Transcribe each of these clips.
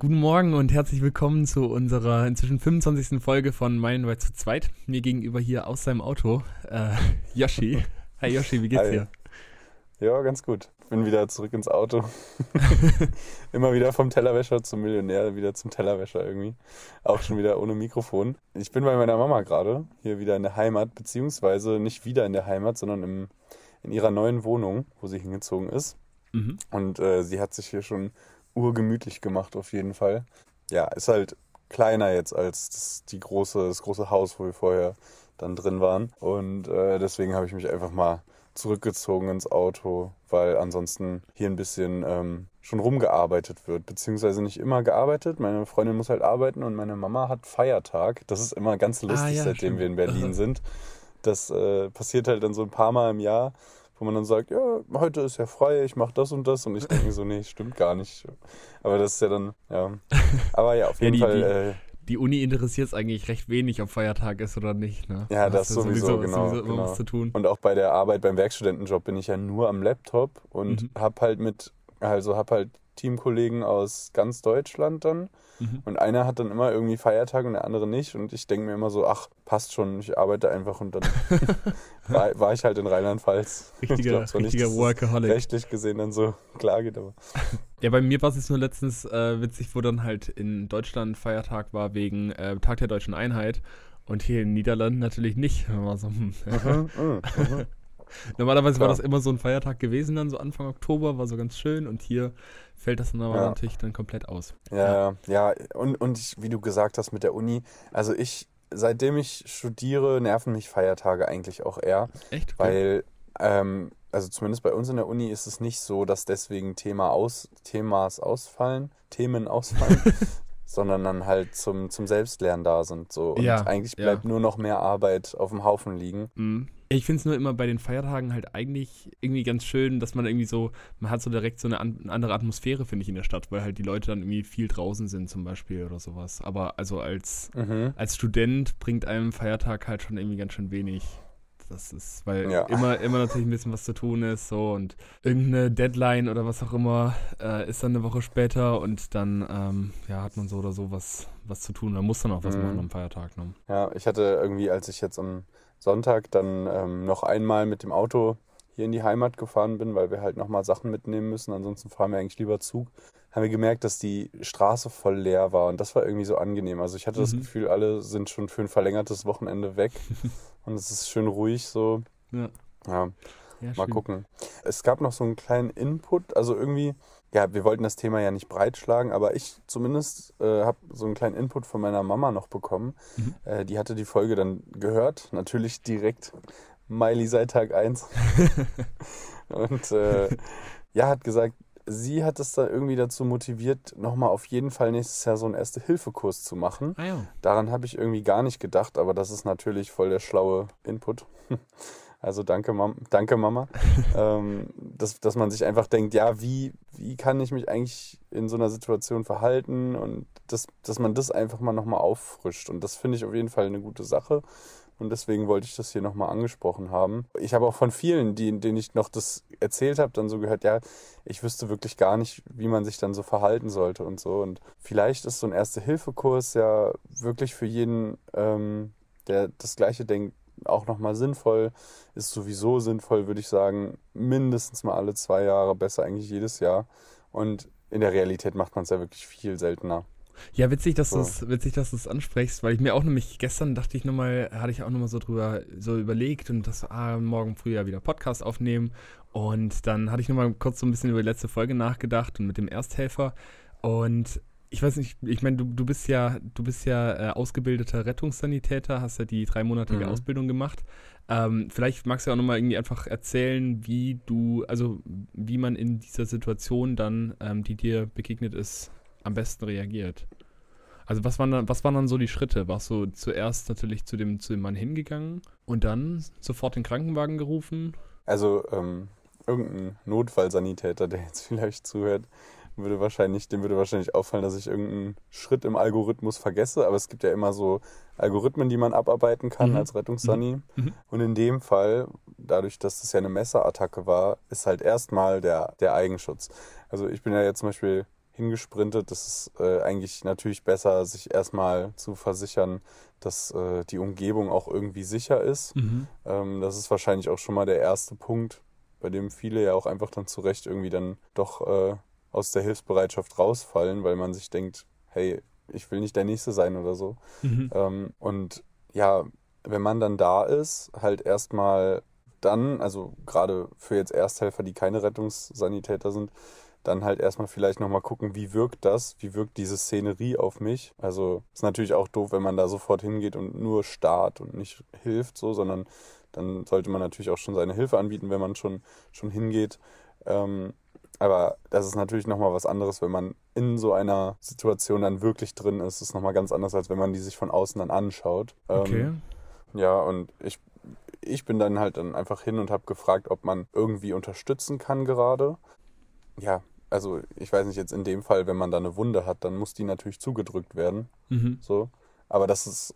Guten Morgen und herzlich willkommen zu unserer inzwischen 25. Folge von Meilenweit zu zweit. Mir gegenüber hier aus seinem Auto, äh, Yoshi. Hi Yoshi, wie geht's Hi. dir? Ja, ganz gut. Bin wieder zurück ins Auto. Immer wieder vom Tellerwäscher zum Millionär, wieder zum Tellerwäscher irgendwie. Auch schon wieder ohne Mikrofon. Ich bin bei meiner Mama gerade, hier wieder in der Heimat, beziehungsweise nicht wieder in der Heimat, sondern im, in ihrer neuen Wohnung, wo sie hingezogen ist. Mhm. Und äh, sie hat sich hier schon urgemütlich gemacht, auf jeden Fall. Ja, ist halt kleiner jetzt als das, die große, das große Haus, wo wir vorher dann drin waren. Und äh, deswegen habe ich mich einfach mal zurückgezogen ins Auto, weil ansonsten hier ein bisschen ähm, schon rumgearbeitet wird, beziehungsweise nicht immer gearbeitet. Meine Freundin muss halt arbeiten und meine Mama hat Feiertag. Das ist immer ganz lustig, Ah, ja, seitdem stimmt. wir in Berlin sind. Das äh, passiert halt dann so ein paar Mal im Jahr, wo man dann sagt, ja, heute ist ja frei, ich mache das und das. Und ich denke so, nee, stimmt gar nicht. Aber das ist ja dann, ja. Aber ja, auf Ja, jeden die- Fall, die- äh, Die Uni interessiert es eigentlich recht wenig, ob Feiertag ist oder nicht. Ne? Ja, Da das hast du sowieso, genau, sowieso genau. was zu tun. Und auch bei der Arbeit beim Werkstudentenjob bin ich ja nur am Laptop und Mhm. hab halt mit, also hab halt Teamkollegen aus ganz Deutschland dann. Mhm. Und einer hat dann immer irgendwie Feiertag und der andere nicht. Und ich denke mir immer so, ach, passt schon, ich arbeite einfach. Und dann war, war ich halt in Rheinland-Pfalz. Ich Richtiger, glaub nicht, richtiger es Workaholic. Rechtlich gesehen dann so klar geht, aber. Ja, bei mir war es jetzt nur letztens äh, witzig, wo dann halt in Deutschland Feiertag war wegen äh, Tag der Deutschen Einheit. Und hier in den Niederlanden natürlich nicht. Da War so, hm. mhm, Normalerweise war Klar. das immer so ein Feiertag gewesen, dann so Anfang Oktober, war so ganz schön. Und hier fällt das dann aber Ja. natürlich dann komplett aus. Ja, ja, und, und ich, wie du gesagt hast mit der Uni, also ich, seitdem ich studiere, nerven mich Feiertage eigentlich auch eher, Echt? Weil, ähm, also zumindest bei uns in der Uni ist es nicht so, dass deswegen Thema aus, Themas ausfallen, Themen ausfallen, sondern dann halt zum, zum Selbstlernen da sind. So. Und Ja, eigentlich ja. bleibt nur noch mehr Arbeit auf dem Haufen liegen. Mhm. Ich finde es nur immer bei den Feiertagen halt eigentlich irgendwie ganz schön, dass man irgendwie so, man hat so direkt so eine, an, eine andere Atmosphäre, finde ich, in der Stadt, weil halt die Leute dann irgendwie viel draußen sind zum Beispiel oder sowas. Aber also als, Mhm. als Student bringt einem Feiertag halt schon irgendwie ganz schön wenig. Das ist, weil Ja. immer, immer natürlich ein bisschen was zu tun ist, so und irgendeine Deadline oder was auch immer äh, ist dann eine Woche später und dann ähm, ja, hat man so oder so was, was zu tun. Man muss dann auch was Mhm. machen am Feiertag. Ne? Ja, ich hatte irgendwie, als ich jetzt am Sonntag dann ähm, noch einmal mit dem Auto hier in die Heimat gefahren bin, weil wir halt nochmal Sachen mitnehmen müssen, ansonsten fahren wir eigentlich lieber Zug, haben wir gemerkt, dass die Straße voll leer war und das war irgendwie so angenehm. Also ich hatte das Mhm. Gefühl, alle sind schon für ein verlängertes Wochenende weg und es ist schön ruhig so. Ja. Ja, Ja, mal schön. gucken. Es gab noch so einen kleinen Input, also irgendwie, ja, wir wollten das Thema ja nicht breitschlagen, aber ich zumindest äh, habe so einen kleinen Input von meiner Mama noch bekommen. Mhm. Äh, die hatte die Folge dann gehört, natürlich direkt Miley seit Tag 1. Und äh, ja, hat gesagt, sie hat es da irgendwie dazu motiviert, nochmal auf jeden Fall nächstes Jahr so einen Erste-Hilfe-Kurs zu machen. Ah ja. Daran habe ich irgendwie gar nicht gedacht, aber das ist natürlich voll der schlaue Input. Also danke, Mam danke Mama. ähm, dass, dass man sich einfach denkt, ja, wie, wie kann ich mich eigentlich in so einer Situation verhalten und dass, dass man das einfach mal nochmal auffrischt. Und das finde ich auf jeden Fall eine gute Sache. Und deswegen wollte ich das hier nochmal angesprochen haben. Ich habe auch von vielen, die, denen ich noch das erzählt habe, dann so gehört, ja, ich wüsste wirklich gar nicht, wie man sich dann so verhalten sollte und so. Und vielleicht ist so ein Erste-Hilfe-Kurs ja wirklich für jeden, ähm, der das Gleiche denkt, auch nochmal sinnvoll. Ist sowieso sinnvoll, würde ich sagen, mindestens mal alle zwei Jahre, besser eigentlich jedes Jahr. Und in der Realität macht man es ja wirklich viel seltener. Ja, witzig, dass So. du es witzig, dass du es ansprichst, weil ich mir auch nämlich gestern dachte ich nochmal, hatte ich auch nochmal so drüber so überlegt und das ah, morgen früh ja wieder Podcast aufnehmen und dann hatte ich nochmal kurz so ein bisschen über die letzte Folge nachgedacht und mit dem Ersthelfer und ich weiß nicht, ich meine, du, du bist ja, du bist ja äh, ausgebildeter Rettungssanitäter, hast ja die dreimonatige Mhm. Ausbildung gemacht. Ähm, vielleicht magst du ja auch nochmal irgendwie einfach erzählen, wie du, also wie man in dieser Situation dann, ähm, die dir begegnet ist, am besten reagiert. Also was waren dann, was waren dann so die Schritte? Warst du zuerst natürlich zu dem, zu dem Mann hingegangen und dann sofort den Krankenwagen gerufen? Also ähm, irgendein Notfallsanitäter, der jetzt vielleicht zuhört, würde wahrscheinlich, dem würde wahrscheinlich auffallen, dass ich irgendeinen Schritt im Algorithmus vergesse. Aber es gibt ja immer so Algorithmen, die man abarbeiten kann Mhm. als Rettungssani. Mhm. Und in dem Fall, dadurch, dass das ja eine Messerattacke war, ist halt erstmal der, der Eigenschutz. Also ich bin ja jetzt zum Beispiel hingesprintet. Das ist äh, eigentlich natürlich besser, sich erstmal zu versichern, dass äh, die Umgebung auch irgendwie sicher ist. Mhm. Ähm, das ist wahrscheinlich auch schon mal der erste Punkt, bei dem viele ja auch einfach dann zu Recht irgendwie dann doch äh, aus der Hilfsbereitschaft rausfallen, weil man sich denkt, hey, ich will nicht der Nächste sein oder so. Mhm. Ähm, und ja, wenn man dann da ist, halt erstmal dann, also gerade für jetzt Ersthelfer, die keine Rettungssanitäter sind, dann halt erstmal vielleicht nochmal gucken, wie wirkt das, wie wirkt diese Szenerie auf mich. Also ist natürlich auch doof, wenn man da sofort hingeht und nur starrt und nicht hilft, so, sondern dann sollte man natürlich auch schon seine Hilfe anbieten, wenn man schon, schon hingeht. Ähm, aber das ist natürlich nochmal was anderes, wenn man in so einer Situation dann wirklich drin ist. Das ist nochmal ganz anders, als wenn man die sich von außen dann anschaut. Ähm, Okay. ja, und ich, ich bin dann halt dann einfach hin und habe gefragt, ob man irgendwie unterstützen kann gerade. Ja, also ich weiß nicht, jetzt in dem Fall, wenn man da eine Wunde hat, dann muss die natürlich zugedrückt werden. Mhm. So. Aber das ist,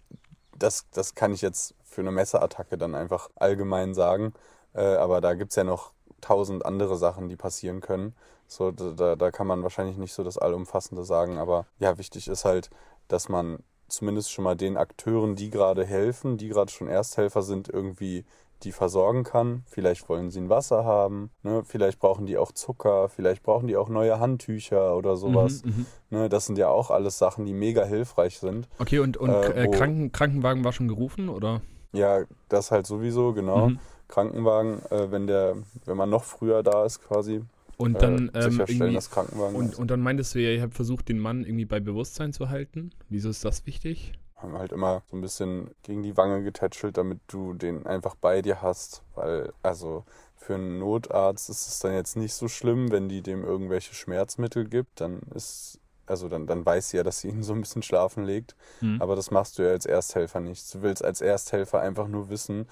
das, das kann ich jetzt für eine Messerattacke dann einfach allgemein sagen. Äh, aber da gibt es ja noch tausend andere Sachen, die passieren können. So, da, da- kann man wahrscheinlich nicht so das Allumfassende sagen. Aber ja, wichtig ist halt, dass man zumindest schon mal den Akteuren, die gerade helfen, die gerade schon Ersthelfer sind, irgendwie die versorgen kann. Vielleicht wollen sie ein Wasser haben, ne? vielleicht brauchen die auch Zucker, vielleicht brauchen die auch neue Handtücher oder sowas. Mhm, mhm. Ne? Das sind ja auch alles Sachen, die mega hilfreich sind. Okay, und, und Äh, äh, Kranken, Krankenwagen war schon gerufen, oder? Ja, das halt sowieso, genau. Mhm. Krankenwagen, äh, wenn der, wenn man noch früher da ist quasi, Und dann, äh, sicherstellen, dass Krankenwagen und, ist. und dann meintest du ja, ihr habt versucht, den Mann irgendwie bei Bewusstsein zu halten. Wieso ist das wichtig? haben halt immer so ein bisschen gegen die Wange getätschelt, damit du den einfach bei dir hast. Weil, also für einen Notarzt ist es dann jetzt nicht so schlimm, wenn die dem irgendwelche Schmerzmittel gibt. Dann ist, also dann, dann weiß sie ja, dass sie ihn so ein bisschen schlafen legt. Hm. Aber das machst du ja als Ersthelfer nicht. Du willst als Ersthelfer einfach nur wissen,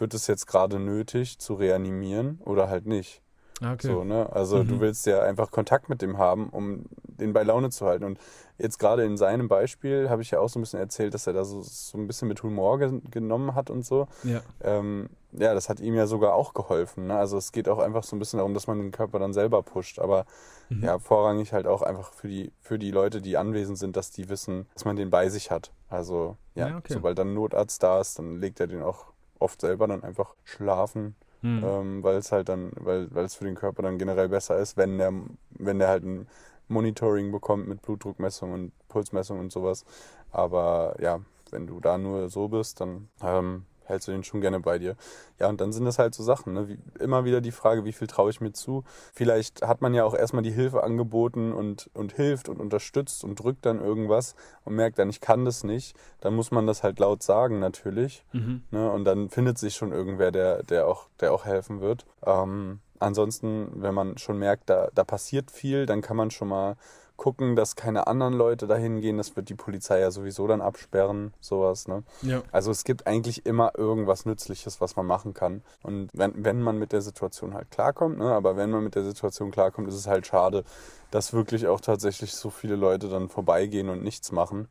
wird es jetzt gerade nötig zu reanimieren oder halt nicht. Ah, okay. So, ne? Also Mhm. du willst ja einfach Kontakt mit dem haben, um den bei Laune zu halten. Und jetzt gerade in seinem Beispiel habe ich ja auch so ein bisschen erzählt, dass er da so, so ein bisschen mit Humor ge genommen hat und so. Ja. Ähm, ja, das hat ihm ja sogar auch geholfen. Ne? Also es geht auch einfach so ein bisschen darum, dass man den Körper dann selber pusht. Aber Mhm. ja, vorrangig halt auch einfach für die, für die Leute, die anwesend sind, dass die wissen, dass man den bei sich hat. Also ja, Ja, okay. sobald dann ein Notarzt da ist, dann legt er den auch oft selber dann einfach schlafen Hm. ähm, weil es halt dann, weil, weil es für den Körper dann generell besser ist, wenn der, wenn der halt ein Monitoring bekommt mit Blutdruckmessung und Pulsmessung und sowas. Aber ja, wenn du da nur so bist, dann ähm, hältst du den schon gerne bei dir. Ja, und dann sind das halt so Sachen. Ne? Wie, immer wieder die Frage, wie viel traue ich mir zu? Vielleicht hat man ja auch erstmal die Hilfe angeboten und, und hilft und unterstützt und drückt dann irgendwas und merkt dann, ich kann das nicht. Dann muss man das halt laut sagen natürlich. Mhm. Ne? Und dann findet sich schon irgendwer, der, der, auch, der auch helfen wird. Ähm, ansonsten, wenn man schon merkt, da, da passiert viel, dann kann man schon mal gucken, dass keine anderen Leute dahin gehen. Das wird die Polizei ja sowieso dann absperren, sowas. Ne? Ja. Also es gibt eigentlich immer irgendwas Nützliches, was man machen kann. Und wenn, wenn man mit der Situation halt klarkommt, ne? aber wenn man mit der Situation klarkommt, ist es halt schade, dass wirklich auch tatsächlich so viele Leute dann vorbeigehen und nichts machen.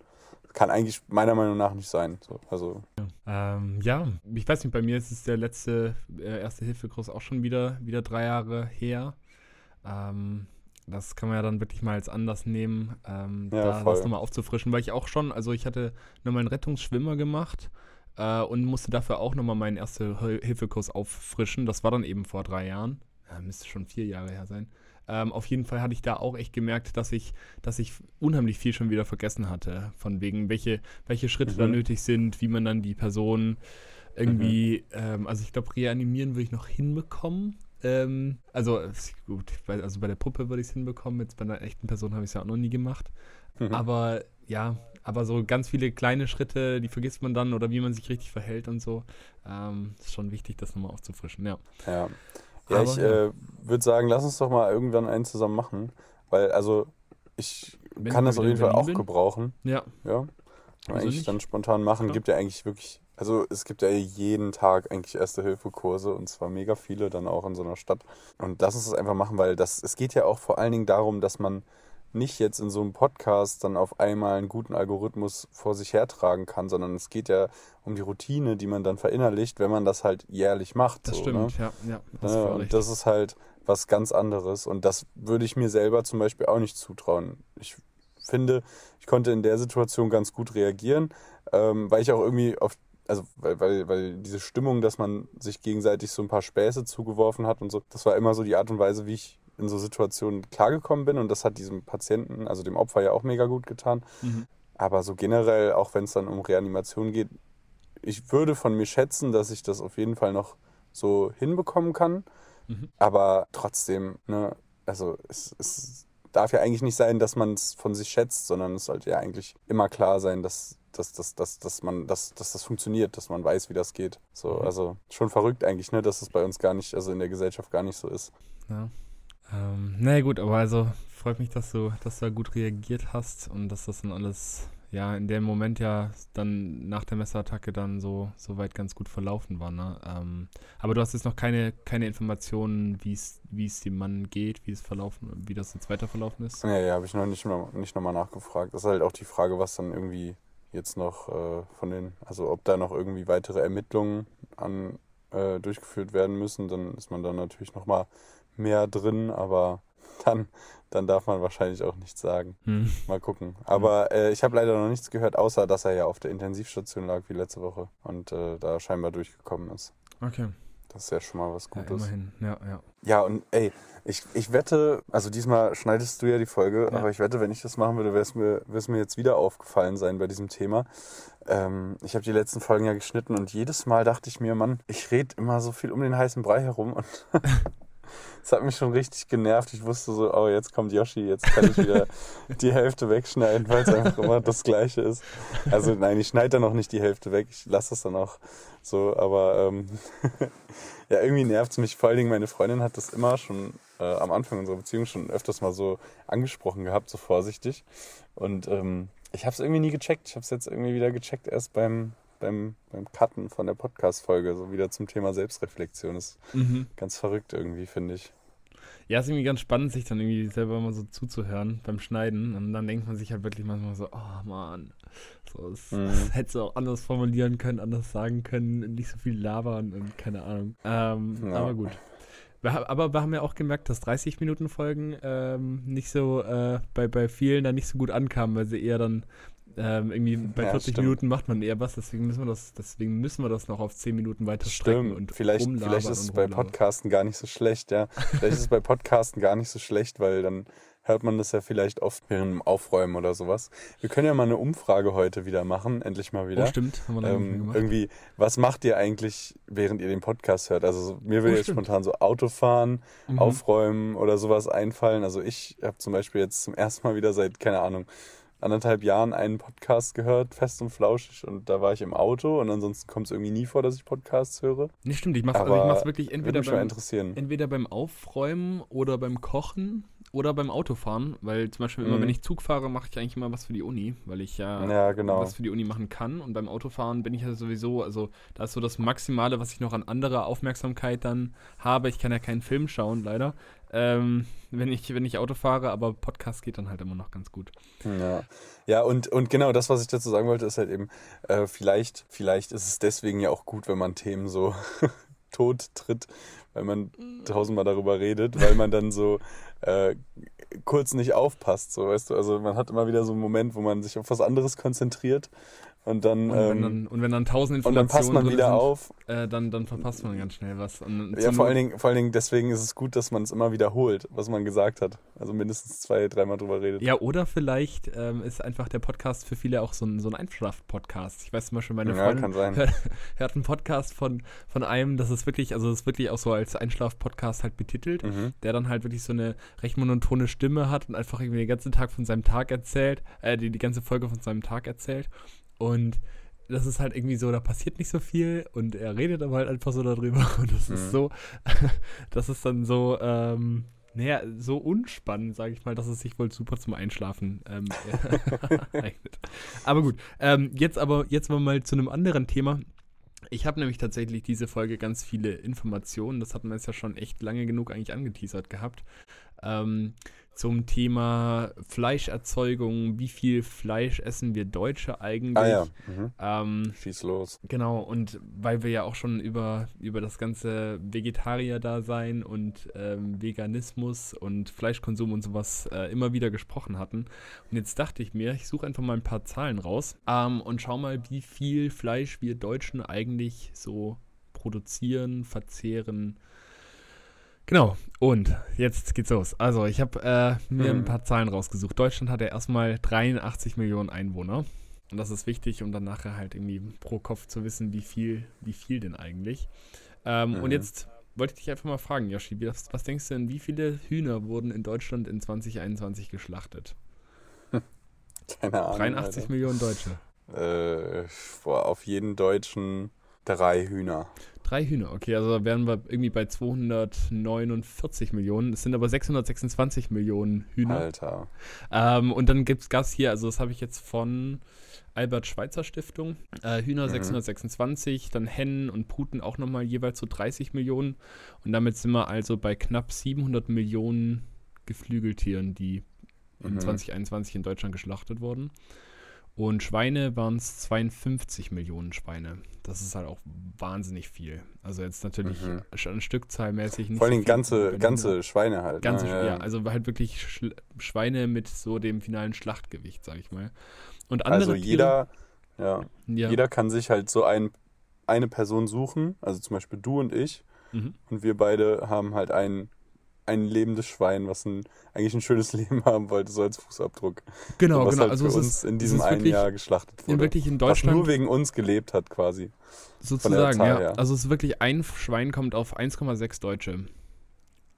Kann eigentlich meiner Meinung nach nicht sein. So, also Ähm, ja, ich weiß nicht, bei mir ist es der letzte äh, Erste-Hilfe-Kurs auch schon wieder, wieder drei Jahre her. Ähm, das kann man ja dann wirklich mal als Anlass nehmen, ähm, Ja, da voll. das nochmal aufzufrischen, weil ich auch schon, also ich hatte nochmal einen Rettungsschwimmer gemacht äh, und musste dafür auch nochmal meinen Erste-Hilfe-Kurs auffrischen. Das war dann eben vor drei Jahren. Ja, müsste schon vier Jahre her sein. Ähm, auf jeden Fall hatte ich da auch echt gemerkt, dass ich, dass ich unheimlich viel schon wieder vergessen hatte. Von wegen, welche, welche Schritte da Mhm. nötig sind, wie man dann die Person irgendwie, ähm, also ich glaube, reanimieren würde ich noch hinbekommen. Ähm, also gut, bei, also bei der Puppe würde ich es hinbekommen, jetzt bei einer echten Person habe ich es ja auch noch nie gemacht. Mhm. Aber ja, aber so ganz viele kleine Schritte, die vergisst man dann oder wie man sich richtig verhält und so. Ähm, ist schon wichtig, das nochmal aufzufrischen, ja. Ja, ja Aber ich ja. äh, würde sagen, lass uns doch mal irgendwann einen zusammen machen, weil also ich Wenn kann das auf jeden Fall auch bin. gebrauchen. Ja, Ja, man eigentlich nicht? dann spontan machen. Klar. Gibt ja eigentlich wirklich, also es gibt ja jeden Tag eigentlich Erste-Hilfe-Kurse und zwar mega viele dann auch in so einer Stadt. Und lass uns das einfach machen, weil das, es geht ja auch vor allen Dingen darum, dass man nicht jetzt in so einem Podcast dann auf einmal einen guten Algorithmus vor sich hertragen kann, sondern es geht ja um die Routine, die man dann verinnerlicht, wenn man das halt jährlich macht. Das so, stimmt, ne? ja. ja das ja, und das ist halt was ganz anderes. Und das würde ich mir selber zum Beispiel auch nicht zutrauen. Ich finde, ich konnte in der Situation ganz gut reagieren, ähm, weil ich auch irgendwie auf also weil, weil, weil diese Stimmung, dass man sich gegenseitig so ein paar Späße zugeworfen hat und so, das war immer so die Art und Weise, wie ich in so Situationen klargekommen bin und das hat diesem Patienten, also dem Opfer ja auch mega gut getan. Mhm. Aber so generell, auch wenn es dann um Reanimation geht, ich würde von mir schätzen, dass ich das auf jeden Fall noch so hinbekommen kann. Mhm. Aber trotzdem, ne, also es, es darf ja eigentlich nicht sein, dass man es von sich schätzt, sondern es sollte ja eigentlich immer klar sein, dass dass, dass, dass, dass man, dass, dass das funktioniert, dass man weiß, wie das geht. So, mhm. also schon verrückt eigentlich, ne, dass es bei uns gar nicht, also in der Gesellschaft gar nicht so ist. Ja. Ähm, naja gut, aber also freut mich, dass du, dass du da gut reagiert hast und dass das dann alles, ja, in dem Moment ja dann nach der Messerattacke dann so, so weit ganz gut verlaufen war, ne? Ähm, aber du hast jetzt noch keine, keine Informationen, wie es dem Mann geht, wie es verlaufen, wie das jetzt weiter verlaufen ist? Ja, ja, habe ich noch nicht, noch, nicht nochmal nachgefragt. Das ist halt auch die Frage, was dann irgendwie jetzt noch äh, von den, also ob da noch irgendwie weitere Ermittlungen an, äh, durchgeführt werden müssen, dann ist man dann natürlich nochmal mehr drin, aber dann, dann darf man wahrscheinlich auch nichts sagen. Hm. Mal gucken. Aber äh, ich habe leider noch nichts gehört, außer dass er ja auf der Intensivstation lag wie letzte Woche und äh, da scheinbar durchgekommen ist. Okay. Das ist ja schon mal was Gutes. Ja, immerhin, ja, ja. Ja, und ey, ich, ich wette, also diesmal schneidest du ja die Folge, ja. aber ich wette, wenn ich das machen würde, wäre es mir, mir jetzt wieder aufgefallen sein bei diesem Thema. Ähm, ich habe die letzten Folgen ja geschnitten und jedes Mal dachte ich mir, Mann, ich rede immer so viel um den heißen Brei herum und Das hat mich schon richtig genervt. Ich wusste so, oh, jetzt kommt Yoshi, jetzt kann ich wieder die Hälfte wegschneiden, weil es einfach immer das Gleiche ist. Also nein, ich schneide da noch nicht die Hälfte weg. Ich lasse das dann auch so, aber ähm, ja, irgendwie nervt es mich. Vor allen Dingen, meine Freundin hat das immer schon äh, am Anfang unserer Beziehung schon öfters mal so angesprochen gehabt, so vorsichtig. Und ähm, ich habe es irgendwie nie gecheckt. Ich habe es jetzt irgendwie wieder gecheckt erst beim beim, beim Cutten von der Podcast-Folge, so wieder zum Thema Selbstreflexion. Das ist mhm. ganz verrückt irgendwie, finde ich. Ja, ist irgendwie ganz spannend, sich dann irgendwie selber mal so zuzuhören beim Schneiden. Und dann denkt man sich halt wirklich manchmal so, oh Mann, so, das, mhm. das hättest du auch anders formulieren können, anders sagen können, nicht so viel labern und keine Ahnung. Ähm, ja. Aber gut. Aber wir haben ja auch gemerkt, dass 30-Minuten-Folgen ähm, nicht so äh, bei, bei vielen dann nicht so gut ankamen, weil sie eher dann ähm, irgendwie bei ja, 40 stimmt. Minuten macht man eher was, deswegen müssen wir das, deswegen müssen wir das noch auf 10 Minuten weiter strecken und vielleicht, vielleicht ist es bei Podcasten gar nicht so schlecht, ja. vielleicht ist es bei Podcasten gar nicht so schlecht, weil dann hört man das ja vielleicht oft während dem Aufräumen oder sowas. Wir können ja mal eine Umfrage heute wieder machen, endlich mal wieder. Oh, stimmt, haben wir ähm, gemacht. Irgendwie, was macht ihr eigentlich, während ihr den Podcast hört? Also mir würde oh, jetzt stimmt. spontan so Autofahren, mhm. Aufräumen oder sowas einfallen. Also ich habe zum Beispiel jetzt zum ersten Mal wieder seit, keine Ahnung, anderthalb Jahren einen Podcast gehört, fest und flauschig, und da war ich im Auto und ansonsten kommt es irgendwie nie vor, dass ich Podcasts höre. Nicht stimmt, ich mache also ich wirklich entweder beim, entweder beim Aufräumen oder beim Kochen oder beim Autofahren, weil zum Beispiel immer, mhm. wenn ich Zug fahre, mache ich eigentlich immer was für die Uni, weil ich ja, ja genau. was für die Uni machen kann. Und beim Autofahren bin ich ja sowieso, also da ist so das Maximale, was ich noch an anderer Aufmerksamkeit dann habe. Ich kann ja keinen Film schauen, leider. Ähm, wenn ich, wenn ich Auto fahre, aber Podcast geht dann halt immer noch ganz gut. Ja, ja und, und genau das, was ich dazu sagen wollte, ist halt eben, äh, vielleicht, vielleicht ist es deswegen ja auch gut, wenn man Themen so tot tritt, weil man tausendmal darüber redet, weil man dann so äh, kurz nicht aufpasst, so weißt du. Also man hat immer wieder so einen Moment, wo man sich auf was anderes konzentriert und dann, und wenn ähm, dann, und wenn dann tausend Informationen und dann passt man wieder sind, auf. Äh, dann, dann verpasst man ganz schnell was. Ja, vor allen, Dingen, vor allen Dingen deswegen ist es gut, dass man es immer wiederholt, was man gesagt hat. Also mindestens zwei, dreimal drüber redet. Ja, oder vielleicht ähm, ist einfach der Podcast für viele auch so ein, so ein Einschlaf-Podcast. Ich weiß zum Beispiel, meine Freundin ja, hört, hört einen Podcast von, von einem, das ist wirklich, also das ist wirklich auch so als Einschlaf-Podcast halt betitelt, mhm. der dann halt wirklich so eine recht monotone Stimme hat und einfach irgendwie den ganzen Tag von seinem Tag erzählt, äh, die, die ganze Folge von seinem Tag erzählt. Und das ist halt irgendwie so, da passiert nicht so viel und er redet aber halt einfach so darüber und das mhm. ist so, das ist dann so, ähm, naja, so unspannend, sage ich mal, dass es sich wohl super zum Einschlafen ähm, eignet. Aber gut, ähm, jetzt aber, jetzt mal zu einem anderen Thema. Ich habe nämlich tatsächlich diese Folge ganz viele Informationen, das hatten wir jetzt ja schon echt lange genug eigentlich angeteasert gehabt, ähm, zum Thema Fleischerzeugung. Wie viel Fleisch essen wir Deutsche eigentlich? Ah ja. Mhm. Ähm, Schieß los. Genau, und weil wir ja auch schon über, über das ganze Vegetarier-Dasein und ähm, Veganismus und Fleischkonsum und sowas äh, immer wieder gesprochen hatten. Und jetzt dachte ich mir, ich suche einfach mal ein paar Zahlen raus ähm, und schau mal, wie viel Fleisch wir Deutschen eigentlich so produzieren, verzehren. Genau, und jetzt geht's los. Also, ich habe äh, mir Hm. ein paar Zahlen rausgesucht. Deutschland hat ja erstmal 83 Millionen Einwohner. Und das ist wichtig, um dann nachher halt irgendwie pro Kopf zu wissen, wie viel, wie viel denn eigentlich. Ähm, Und Mhm. jetzt wollte ich dich einfach mal fragen, Yoshi, was, was denkst du denn, wie viele Hühner wurden in Deutschland in 2021 geschlachtet? Keine Ahnung. 83 Millionen Deutsche. Äh, boah, auf jeden Deutschen drei Hühner. Drei Hühner, okay, also da wären wir irgendwie bei 249 Millionen. Es sind aber 626 Millionen Hühner. Alter. Ähm, und dann gibt es hier, also das habe ich jetzt von Albert Schweitzer Stiftung. Äh, Hühner Mhm. 626, dann Hennen und Puten auch nochmal jeweils so 30 Millionen. Und damit sind wir also bei knapp 700 Millionen Geflügeltieren, die in Mhm. 2021 in Deutschland geschlachtet wurden. Und Schweine waren es 52 Millionen Schweine. Das ist halt auch wahnsinnig viel. Also jetzt natürlich Mhm. schon stückzahlmäßig nicht. Vor so allem viel ganze, ganze Schweine halt. Ganze, ne? ja, also halt wirklich Schweine mit so dem finalen Schlachtgewicht, sag ich mal. Und also andere jeder, ja, Tiere, ja, jeder kann sich halt so ein, eine Person suchen, also zum Beispiel du und ich, mhm. und wir beide haben halt ein, ein lebendes Schwein, was ein, eigentlich ein schönes Leben haben wollte, so als Fußabdruck. genau, was genau. halt also für es uns ist, in es diesem einen wirklich, Jahr geschlachtet wurde. wirklich in was Deutschland nur wegen uns gelebt hat quasi. sozusagen, Zahl ja. her. Also es ist wirklich ein Schwein kommt auf 1,6 Deutsche.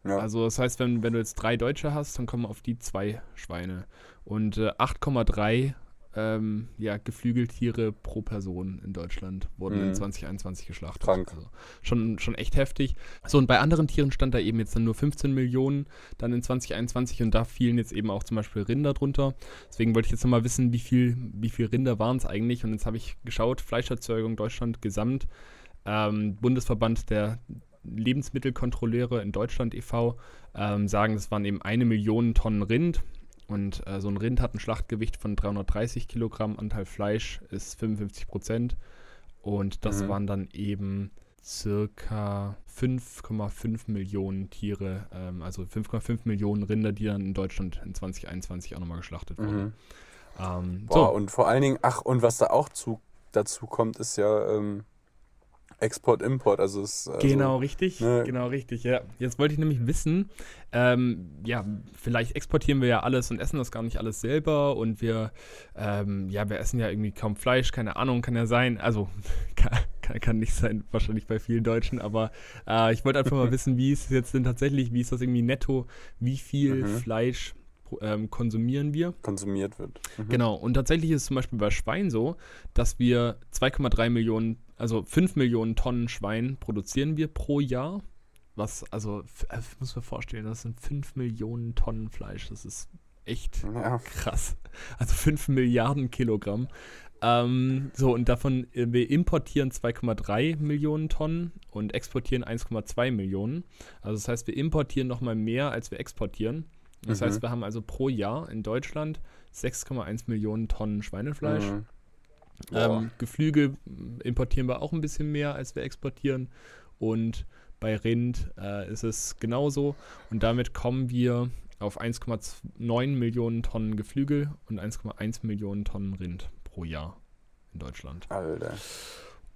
Ja. Also das heißt, wenn, wenn du jetzt drei Deutsche hast, dann kommen auf die zwei Schweine. Und äh, 8,3 ähm, ja, Geflügeltiere pro Person in Deutschland wurden in Mhm. 2021 geschlachtet. Krank. Also schon, schon echt heftig. So, und bei anderen Tieren stand da eben jetzt dann nur 15 Millionen dann in 2021 und da fielen jetzt eben auch zum Beispiel Rinder drunter. Deswegen wollte ich jetzt nochmal wissen, wie viel, wie viel Rinder waren es eigentlich. Und jetzt habe ich geschaut, Fleischerzeugung Deutschland gesamt, ähm, Bundesverband der Lebensmittelkontrolleure in Deutschland e.V. Ähm, sagen, das waren eben eine Million Tonnen Rind. Und äh, so ein Rind hat ein Schlachtgewicht von 330 Kilogramm, Anteil Fleisch ist 55 Prozent. Und das Mhm. waren dann eben circa 5,5 Millionen Tiere, ähm, also 5,5 Millionen Rinder, die dann in Deutschland in 2021 auch nochmal geschlachtet wurden. Mhm. Ähm, Boah, so, und vor allen Dingen, ach, und was da auch zu, dazu kommt, ist ja ähm, Export, Import. Also es, also, genau richtig, ne. genau richtig, ja. Jetzt wollte ich nämlich wissen, ähm, ja, vielleicht exportieren wir ja alles und essen das gar nicht alles selber und wir, ähm, ja, wir essen ja irgendwie kaum Fleisch, keine Ahnung, kann ja sein, also kann, kann, kann nicht sein, wahrscheinlich bei vielen Deutschen, aber äh, ich wollte einfach mal wissen, wie ist es jetzt denn tatsächlich, wie ist das irgendwie netto, wie viel Mhm. Fleisch ähm, konsumieren wir? konsumiert wird. Mhm. Genau, und tatsächlich ist es zum Beispiel bei Schwein so, dass wir 2,3 Millionen, also 5 Millionen Tonnen Schwein produzieren wir pro Jahr. Was, also, f- äh, muss man vorstellen, das sind 5 Millionen Tonnen Fleisch. Das ist echt Ja. krass. Also 5 Milliarden Kilogramm. Ähm, so, und davon, äh, wir importieren 2,3 Millionen Tonnen und exportieren 1,2 Millionen. Also das heißt, wir importieren nochmal mehr, als wir exportieren. Das Mhm. heißt, wir haben also pro Jahr in Deutschland 6,1 Millionen Tonnen Schweinefleisch. Mhm. Ähm, Geflügel m, importieren wir auch ein bisschen mehr, als wir exportieren. Und bei Rind äh, ist es genauso. Und damit kommen wir auf 1,9 Millionen Tonnen Geflügel und 1,1 Millionen Tonnen Rind pro Jahr in Deutschland. Alter.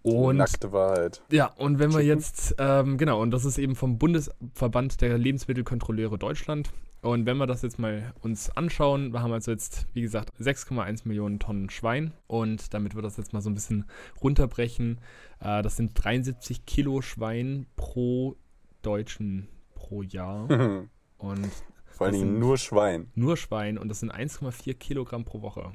Und Nackte Wahrheit. ja, und wenn wir jetzt, ähm, genau, und das ist eben vom Bundesverband der Lebensmittelkontrolleure Deutschland. Und wenn wir das jetzt mal uns anschauen, wir haben also jetzt, wie gesagt, 6,1 Millionen Tonnen Schwein. Und damit wir das jetzt mal so ein bisschen runterbrechen, äh, das sind 73 Kilo Schwein pro Deutschen pro Jahr. Und Vor allen Dingen nur Schwein. nur Schwein und das sind 1,4 Kilogramm pro Woche.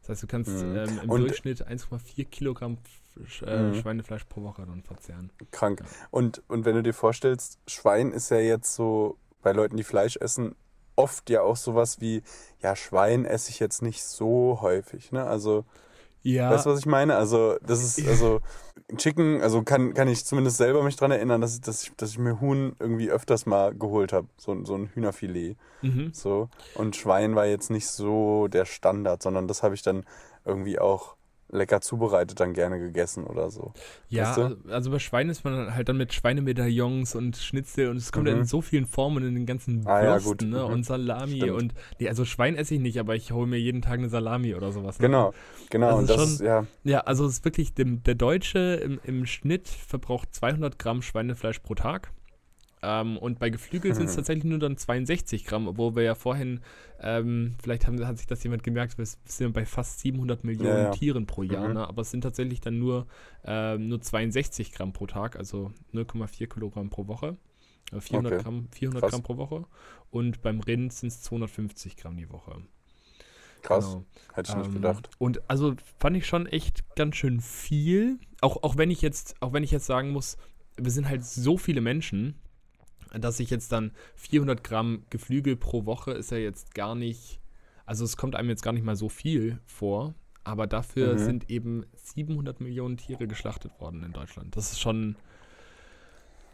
Das heißt, du kannst Mhm. ähm, im Und- Durchschnitt 1,4 Kilogramm Sch äh, Mhm. Schweinefleisch pro Woche dann verzehren. Krank. Ja. Und, und wenn du dir vorstellst, Schwein ist ja jetzt so, bei Leuten, die Fleisch essen, oft ja auch sowas wie, ja, Schwein esse ich jetzt nicht so häufig. Ne? Also Ja. Weißt du, was ich meine? Also, das ist, also, Chicken, also kann, kann ich zumindest selber mich dran erinnern, dass ich, dass ich, dass ich mir Huhn irgendwie öfters mal geholt habe. So, so ein Hühnerfilet. Mhm. So. Und Schwein war jetzt nicht so der Standard, sondern das habe ich dann irgendwie auch lecker zubereitet dann gerne gegessen oder so. Ja, Weißt du? also bei Schwein ist man halt dann mit Schweinemedaillons und Schnitzel und es kommt Mhm. in so vielen Formen in den ganzen Ah, ja, Würsten, gut. ne? Mhm. Und Salami Stimmt. und nee, also Schwein esse ich nicht, aber ich hole mir jeden Tag eine Salami oder sowas. Ne? Genau, genau. Also und das schon- ja, Ja, also es ist wirklich, dem, der Deutsche im, im Schnitt verbraucht 200 Gramm Schweinefleisch pro Tag. Ähm, und bei Geflügel sind es Mhm. tatsächlich nur dann 62 Gramm, obwohl wir ja vorhin, ähm, vielleicht haben, hat sich das jemand gemerkt, wir sind bei fast 700 Millionen Ja, ja. Tieren pro Jahr, Mhm. ne? aber es sind tatsächlich dann nur, ähm, nur 62 Gramm pro Tag, also 0,4 Kilogramm pro Woche. Äh, 400, Okay. Gramm, 400 Krass. Gramm pro Woche. Und beim Rind sind es 250 Gramm die Woche. krass. Genau. Hätte ich nicht Ähm, gedacht. Und also fand ich schon echt ganz schön viel. Auch, auch wenn ich jetzt, auch wenn ich jetzt sagen muss, wir sind halt so viele Menschen, dass ich jetzt dann 400 Gramm Geflügel pro Woche ist ja jetzt gar nicht, also es kommt einem jetzt gar nicht mal so viel vor, aber dafür Mhm. sind eben 700 Millionen Tiere geschlachtet worden in Deutschland. Das ist schon,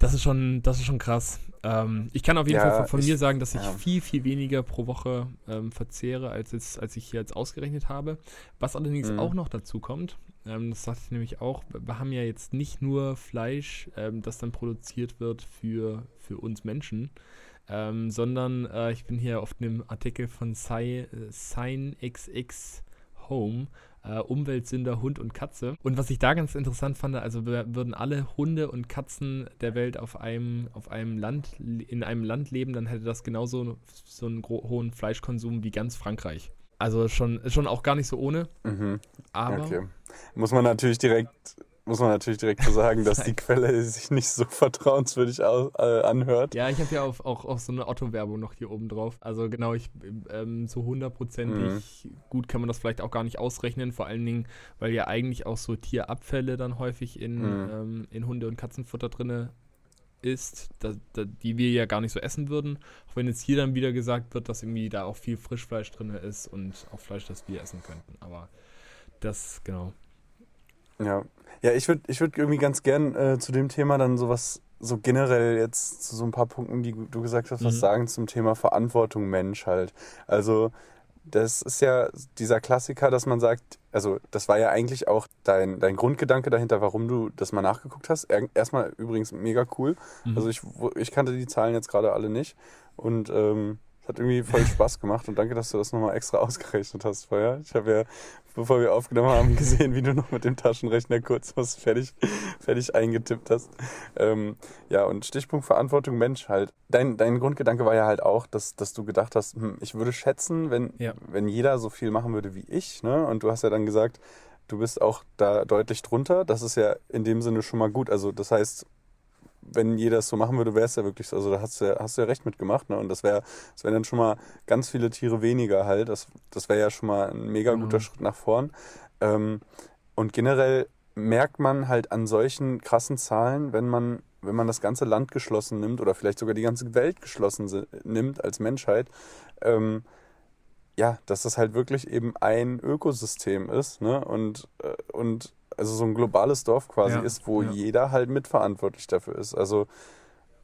das ist schon, das ist schon krass. Ähm, ich kann auf jeden Ja, Fall von, von ich- mir sagen, dass ich ja. viel, viel weniger pro Woche ähm, verzehre, als, jetzt, als ich hier jetzt ausgerechnet habe. Was allerdings Mhm. auch noch dazu kommt, ähm, das sagte ich nämlich auch, wir haben ja jetzt nicht nur Fleisch, ähm, das dann produziert wird für, für uns Menschen, ähm, sondern äh, ich bin hier auf einem Artikel von Sci- SignXX Home, äh, Umweltsünder Hund und Katze. Und was ich da ganz interessant fand, also würden alle Hunde und Katzen der Welt auf einem, auf einem Land, in einem Land leben, dann hätte das genauso so einen hohen Fleischkonsum wie ganz Frankreich. Also schon, schon auch gar nicht so ohne, Mhm. aber Okay. Muss man natürlich direkt, muss man natürlich direkt so sagen, dass die Quelle sich nicht so vertrauenswürdig au- äh, anhört. Ja, ich habe ja auf, auch, auch so eine Otto-Werbung noch hier oben drauf. Also genau, ich ähm, so hundertprozentig gut kann man das vielleicht auch gar nicht ausrechnen. Vor allen Dingen, weil ja eigentlich auch so Tierabfälle dann häufig in, Mhm. ähm, in Hunde- und Katzenfutter drinne ist, da, da, die wir ja gar nicht so essen würden. Auch wenn jetzt hier dann wieder gesagt wird, dass irgendwie da auch viel Frischfleisch drin ist und auch Fleisch, das wir essen könnten. Aber das, genau. Ja, ja ich würde ich würd irgendwie ganz gern äh, zu dem Thema dann sowas, so generell jetzt zu so ein paar Punkten, die du gesagt hast, was Mhm. sagen zum Thema Verantwortung Mensch halt. Also, das ist ja dieser Klassiker, dass man sagt, also das war ja eigentlich auch dein, dein Grundgedanke dahinter, warum du das mal nachgeguckt hast. Er- Erstmal übrigens mega cool. Mhm. Also ich, ich kannte die Zahlen jetzt gerade alle nicht und ähm, es hat irgendwie voll Spaß gemacht und danke, dass du das nochmal extra ausgerechnet hast vorher. Ich habe ja, bevor wir aufgenommen haben, gesehen, wie du noch mit dem Taschenrechner kurz was fertig, fertig eingetippt hast. Ähm, ja, und Stichpunkt Verantwortung Mensch halt. Dein, dein Grundgedanke war ja halt auch, dass, dass du gedacht hast, hm, ich würde schätzen, wenn, Ja. wenn jeder so viel machen würde wie ich. Ne? Und du hast ja dann gesagt, du bist auch da deutlich drunter. Das ist ja in dem Sinne schon mal gut. Also das heißt, wenn jeder es so machen würde, wäre es ja wirklich so. Also da hast du ja, hast du ja recht mitgemacht. Ne? Und das wäre das wären dann schon mal ganz viele Tiere weniger halt. Das, das wäre ja schon mal ein mega Genau. guter Schritt nach vorn. Ähm, und generell merkt man halt an solchen krassen Zahlen, wenn man, wenn man das ganze Land geschlossen nimmt oder vielleicht sogar die ganze Welt geschlossen nimmt als Menschheit, ähm, ja, dass das halt wirklich eben ein Ökosystem ist, ne? Und, äh, und also so ein globales Dorf quasi Ja, ist, wo ja. jeder halt mitverantwortlich dafür ist. Also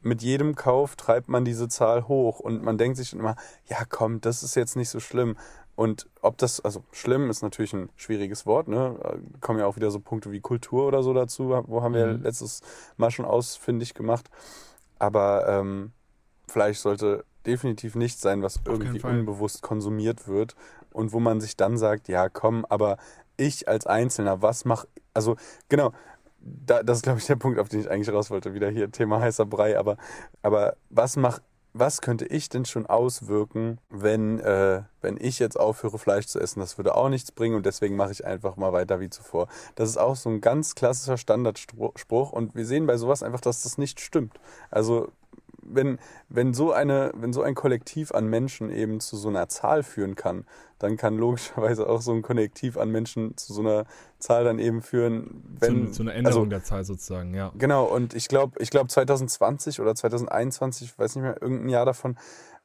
mit jedem Kauf treibt man diese Zahl hoch und man denkt sich immer, ja komm, das ist jetzt nicht so schlimm. Und ob das, also schlimm ist natürlich ein schwieriges Wort, ne? Da Kommen ja auch wieder so Punkte wie Kultur oder so dazu, wo haben wir Mhm. letztes Mal schon ausfindig gemacht. Aber ähm, Fleisch sollte definitiv nicht sein, was irgendwie unbewusst konsumiert wird und wo man sich dann sagt, ja komm, aber ich als Einzelner, was mach, also genau, da, das ist glaube ich der Punkt, auf den ich eigentlich raus wollte, wieder hier Thema heißer Brei, aber, aber was mach, was könnte ich denn schon auswirken, wenn, äh, wenn ich jetzt aufhöre, Fleisch zu essen? Das würde auch nichts bringen und deswegen mache ich einfach mal weiter wie zuvor. Das ist auch so ein ganz klassischer Standardspruch und wir sehen bei sowas einfach, dass das nicht stimmt. Also wenn, wenn, so eine, wenn so ein Kollektiv an Menschen eben zu so einer Zahl führen kann, dann kann logischerweise auch so ein Kollektiv an Menschen zu so einer Zahl dann eben führen, wenn. zu, zu einer Änderung also, der Zahl sozusagen, ja. Genau, und ich glaube, ich glaube 2020 oder 2021, ich weiß nicht mehr, irgendein Jahr davon,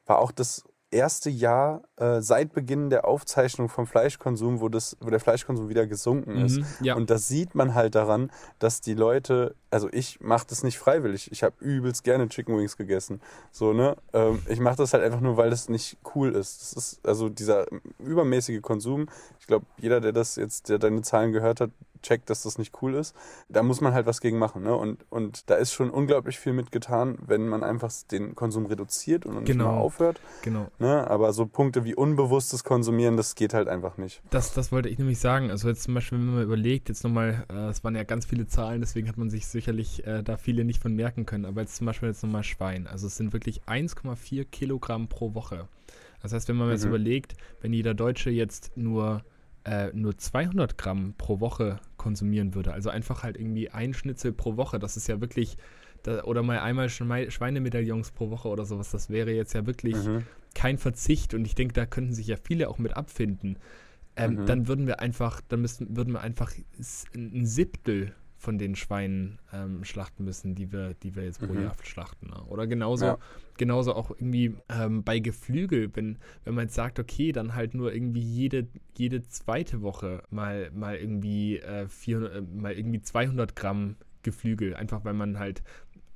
war auch das erste Jahr äh, seit Beginn der Aufzeichnung vom Fleischkonsum, wo, das, wo der Fleischkonsum wieder gesunken ist. Mhm, ja. Und das sieht man halt daran, dass die Leute, also ich mache das nicht freiwillig. Ich habe übelst gerne Chicken Wings gegessen. So, ne? Ähm, ich mache das halt einfach nur, weil das nicht cool ist. Das ist also dieser übermäßige Konsum. Ich glaube, jeder, der das jetzt, der deine Zahlen gehört hat, checkt, dass das nicht cool ist. Da muss man halt was gegen machen. Ne? Und, und da ist schon unglaublich viel mitgetan, wenn man einfach den Konsum reduziert und Genau. nicht aufhört. Genau. Ne? Aber so Punkte wie unbewusstes Konsumieren, das geht halt einfach nicht. Das, das wollte ich nämlich sagen. Also jetzt zum Beispiel, wenn man mal überlegt, jetzt nochmal, äh, es waren ja ganz viele Zahlen, deswegen hat man sich sicherlich äh, da viele nicht von merken können. Aber jetzt zum Beispiel jetzt nochmal Schwein. Also es sind wirklich 1,4 Kilogramm pro Woche. Das heißt, wenn man jetzt Mhm. überlegt, wenn jeder Deutsche jetzt nur, äh, nur 200 Gramm pro Woche konsumieren würde, also einfach halt irgendwie ein Schnitzel pro Woche, das ist ja wirklich, da, oder mal einmal Schweinemedaillons pro Woche oder sowas, das wäre jetzt ja wirklich Mhm. kein Verzicht und ich denke, da könnten sich ja viele auch mit abfinden. Ähm, Mhm. Dann würden wir einfach, dann müssten, würden wir einfach ein Siebtel von den Schweinen ähm, schlachten müssen, die wir, die wir jetzt pro Mhm. Jahr schlachten. Ne? Oder genauso, Ja. genauso auch irgendwie ähm, bei Geflügel, wenn, wenn man jetzt sagt, okay, dann halt nur irgendwie jede, jede zweite Woche mal, mal irgendwie äh, 400, äh, mal irgendwie 200 Gramm Geflügel, einfach weil man halt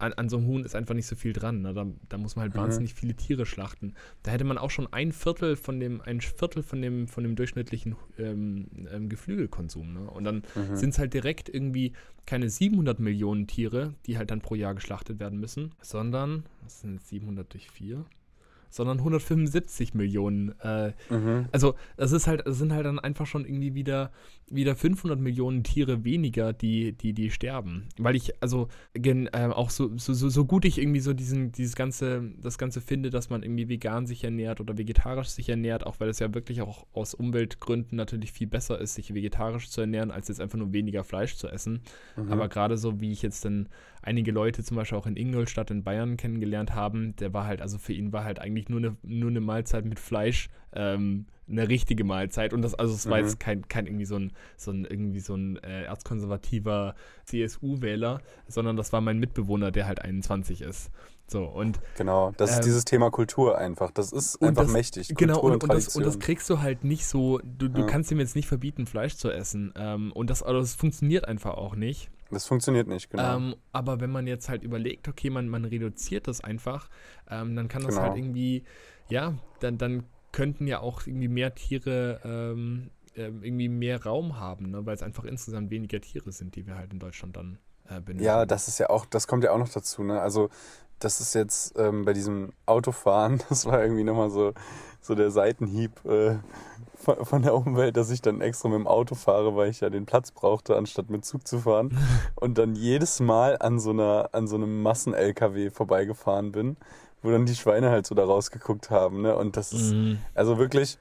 an, an so einem Huhn ist einfach nicht so viel dran. Ne? Da, da muss man halt Mhm. wahnsinnig viele Tiere schlachten. Da hätte man auch schon ein Viertel von dem, ein Viertel von dem, von dem durchschnittlichen ähm, ähm, Geflügelkonsum. Ne? Und dann Mhm. sind es halt direkt irgendwie keine 700 Millionen Tiere, die halt dann pro Jahr geschlachtet werden müssen, sondern, was sind jetzt 700 durch 4? Sondern 175 Millionen. Äh, Mhm. also das ist halt, es sind halt dann einfach schon irgendwie wieder, wieder 500 Millionen Tiere weniger, die, die, die sterben. Weil ich, also gen, äh, auch so, so, so, so gut ich irgendwie so diesen, dieses ganze, das Ganze finde, dass man irgendwie vegan sich ernährt oder vegetarisch sich ernährt, auch weil es ja wirklich auch aus Umweltgründen natürlich viel besser ist, sich vegetarisch zu ernähren, als jetzt einfach nur weniger Fleisch zu essen. Mhm. Aber gerade so, wie ich jetzt dann einige Leute zum Beispiel auch in Ingolstadt in Bayern kennengelernt haben, der war halt, also für ihn war halt eigentlich nur eine, nur eine Mahlzeit mit Fleisch ähm, eine richtige Mahlzeit. Und das, also es war Mhm. jetzt kein, kein irgendwie so ein, so ein irgendwie so ein äh, erzkonservativer CSU-Wähler, sondern das war mein Mitbewohner, der halt 21 ist. So, und Genau, das Ähm, ist dieses Thema Kultur einfach. Das ist und einfach das- mächtig. Genau, Kultur und, und, das, und das kriegst du halt nicht so, du, du Ja. kannst ihm jetzt nicht verbieten, Fleisch zu essen. Ähm, und das, also das funktioniert einfach auch nicht. Das funktioniert nicht, genau. Ähm, aber wenn man jetzt halt überlegt, okay, man, man reduziert das einfach, ähm, dann kann das Genau. halt irgendwie, ja, dann, dann könnten ja auch irgendwie mehr Tiere ähm, ähm, irgendwie mehr Raum haben, ne? weil es einfach insgesamt weniger Tiere sind, die wir halt in Deutschland dann äh, benötigen. Ja, das ist ja auch, das kommt ja auch noch dazu, ne? Also, das ist jetzt ähm, bei diesem Autofahren, das war irgendwie nochmal so, so der Seitenhieb äh, von, von der Umwelt, dass ich dann extra mit dem Auto fahre, weil ich ja den Platz brauchte, anstatt mit Zug zu fahren. Und dann jedes Mal an so einer, an so einem Massen-LKW vorbeigefahren bin, wo dann die Schweine halt so da rausgeguckt haben, ne? Und das ist, Mhm. also wirklich,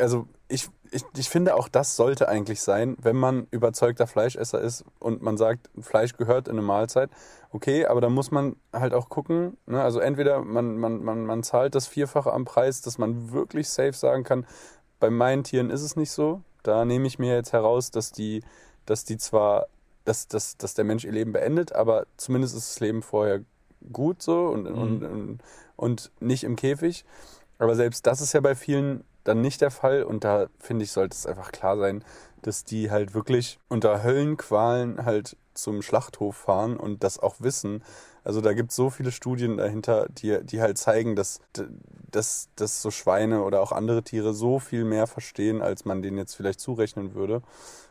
also ich, ich, ich finde auch das sollte eigentlich sein, wenn man überzeugter Fleischesser ist und man sagt, Fleisch gehört in eine Mahlzeit. Okay, aber da muss man halt auch gucken. Ne? Also entweder man, man, man, man zahlt das Vierfache am Preis, dass man wirklich safe sagen kann, bei meinen Tieren ist es nicht so. Da nehme ich mir jetzt heraus, dass die, dass die zwar, dass, dass, dass der Mensch ihr Leben beendet, aber zumindest ist das Leben vorher gut so und, Mhm. und, und, und nicht im Käfig. Aber selbst das ist ja bei vielen dann nicht der Fall und da finde ich, sollte es einfach klar sein, dass die halt wirklich unter Höllenqualen halt zum Schlachthof fahren und das auch wissen. Also da gibt es so viele Studien dahinter, die, die halt zeigen, dass, dass, dass so Schweine oder auch andere Tiere so viel mehr verstehen, als man denen jetzt vielleicht zurechnen würde.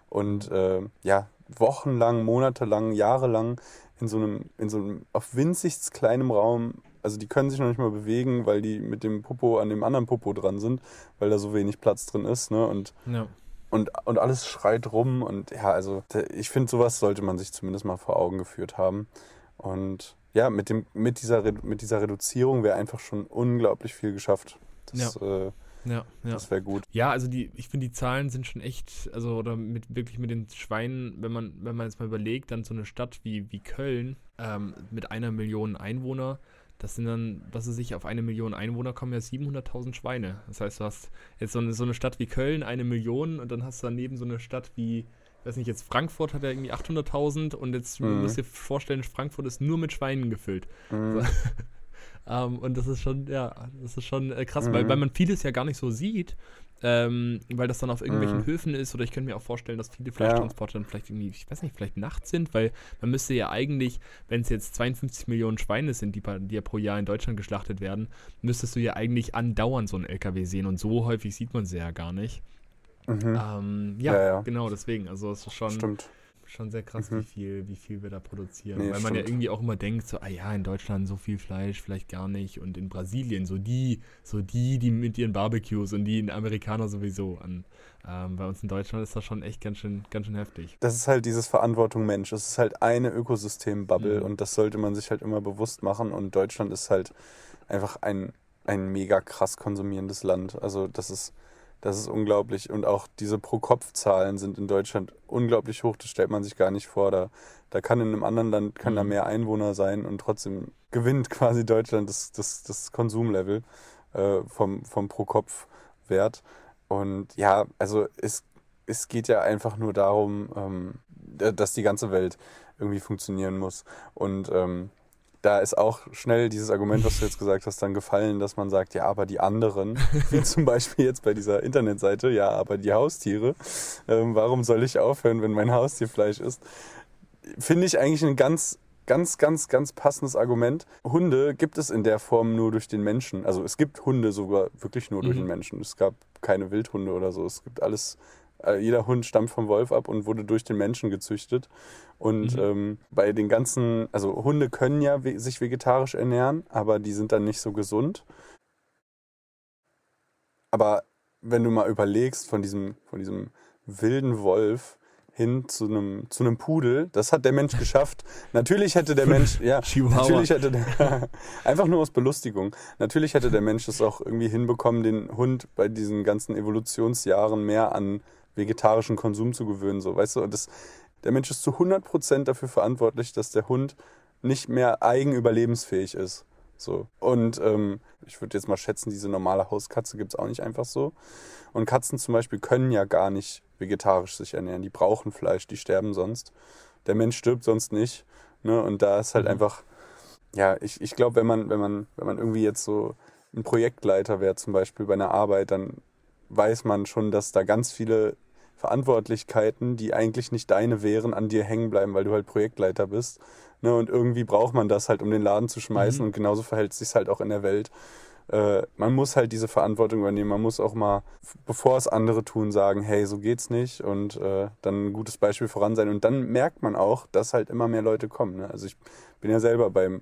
Und äh, ja, wochenlang, monatelang, jahrelang in so einem, in so einem auf winzigst kleinem Raum, also die können sich noch nicht mal bewegen, weil die mit dem Popo an dem anderen Popo dran sind, weil da so wenig Platz drin ist, ne? Und Ja. und, und alles schreit rum und ja, also ich finde, sowas sollte man sich zumindest mal vor Augen geführt haben. Und ja, mit, dem, mit, dieser, mit dieser Reduzierung wäre einfach schon unglaublich viel geschafft. Das, äh, Ja, ja. das wäre gut. Ja, also die, ich finde, die Zahlen sind schon echt, also oder mit wirklich mit den Schweinen, wenn man, wenn man jetzt mal überlegt, dann so eine Stadt wie, wie Köln ähm, mit einer Million Einwohner, das sind dann, was weiß ich, auf eine Million Einwohner kommen ja 700.000 Schweine. Das heißt, du hast jetzt so eine, so eine Stadt wie Köln, eine Million und dann hast du daneben so eine Stadt wie, weiß nicht, jetzt Frankfurt hat ja irgendwie 800.000 und jetzt Mhm. musst du dir vorstellen, Frankfurt ist nur mit Schweinen gefüllt. Mhm. ähm, und das ist schon, ja, das ist schon äh, krass, Mhm. weil, weil man vieles ja gar nicht so sieht, ähm, weil das dann auf irgendwelchen Mhm. Höfen ist oder ich könnte mir auch vorstellen, dass viele Fleischtransporte dann vielleicht irgendwie, ich weiß nicht, vielleicht nachts sind, weil man müsste ja eigentlich, wenn es jetzt 52 Millionen Schweine sind, die, die ja pro Jahr in Deutschland geschlachtet werden, müsstest du ja eigentlich andauernd so einen LKW sehen und so häufig sieht man sie ja gar nicht. Mhm. Ähm, ja, Ja, ja. genau, deswegen, also es ist schon, Stimmt. schon sehr krass, Mhm. wie, viel, wie viel wir da produzieren. Nee, Weil man ja irgendwie auch immer denkt, so, ah ja, in Deutschland so viel Fleisch, vielleicht gar nicht. Und in Brasilien, so die, so die, die mit ihren Barbecues und die in Amerikaner sowieso. Und, ähm, bei uns in Deutschland ist das schon echt ganz schön, ganz schön heftig. Das ist halt dieses Verantwortung Mensch. Es ist halt eine Ökosystembubble Mhm. und das sollte man sich halt immer bewusst machen. Und Deutschland ist halt einfach ein, ein mega krass konsumierendes Land. Also das ist, das ist unglaublich. Und auch diese Pro-Kopf-Zahlen sind in Deutschland unglaublich hoch. Das stellt man sich gar nicht vor. Da, da kann in einem anderen Land kann da Mhm. mehr Einwohner sein und trotzdem gewinnt quasi Deutschland das, das, das Konsumlevel äh, vom, vom Pro-Kopf-Wert. Und ja, also es, es geht ja einfach nur darum, ähm, da- dass die ganze Welt irgendwie funktionieren muss. Und ähm, da ist auch schnell dieses Argument, was du jetzt gesagt hast, dann gefallen, dass man sagt, ja, aber die anderen, wie zum Beispiel jetzt bei dieser Internetseite, ja, aber die Haustiere, ähm, warum soll ich aufhören, wenn mein Haustier Fleisch ist? Finde ich eigentlich ein ganz, ganz, ganz, ganz passendes Argument. Hunde gibt es in der Form nur durch den Menschen. Also es gibt Hunde sogar wirklich nur durch Mhm. den Menschen. Es gab keine Wildhunde oder so. Es gibt alles, jeder Hund stammt vom Wolf ab und wurde durch den Menschen gezüchtet. Und Mhm. ähm, bei den ganzen, also Hunde können ja we sich vegetarisch ernähren, aber die sind dann nicht so gesund. Aber wenn du mal überlegst, von diesem, von diesem wilden Wolf hin zu einem, zu einem Pudel, das hat der Mensch geschafft. Natürlich hätte der Mensch, ja, natürlich hätte der, einfach nur aus Belustigung, natürlich hätte der Mensch es auch irgendwie hinbekommen, den Hund bei diesen ganzen Evolutionsjahren mehr an vegetarischen Konsum zu gewöhnen, so, weißt du, und das, der Mensch ist zu 100% dafür verantwortlich, dass der Hund nicht mehr eigenüberlebensfähig ist. So. Und ähm, ich würde jetzt mal schätzen, diese normale Hauskatze gibt es auch nicht einfach so. Und Katzen zum Beispiel können ja gar nicht vegetarisch sich ernähren. Die brauchen Fleisch, die sterben sonst. Der Mensch stirbt sonst nicht. Ne? Und da ist halt Mhm. einfach, ja, ich, ich glaube, wenn man, wenn, man, wenn man irgendwie jetzt so ein Projektleiter wäre, zum Beispiel bei einer Arbeit, dann weiß man schon, dass da ganz viele Verantwortlichkeiten, die eigentlich nicht deine wären, an dir hängen bleiben, weil du halt Projektleiter bist. Ne? Und irgendwie braucht man das halt, um den Laden zu schmeißen. Mhm. Und genauso verhält es sich halt auch in der Welt. Äh, man muss halt diese Verantwortung übernehmen. Man muss auch mal, bevor es andere tun, sagen, hey, so geht's nicht. Und äh, dann ein gutes Beispiel voran sein. Und dann merkt man auch, dass halt immer mehr Leute kommen. Ne? Also ich bin ja selber beim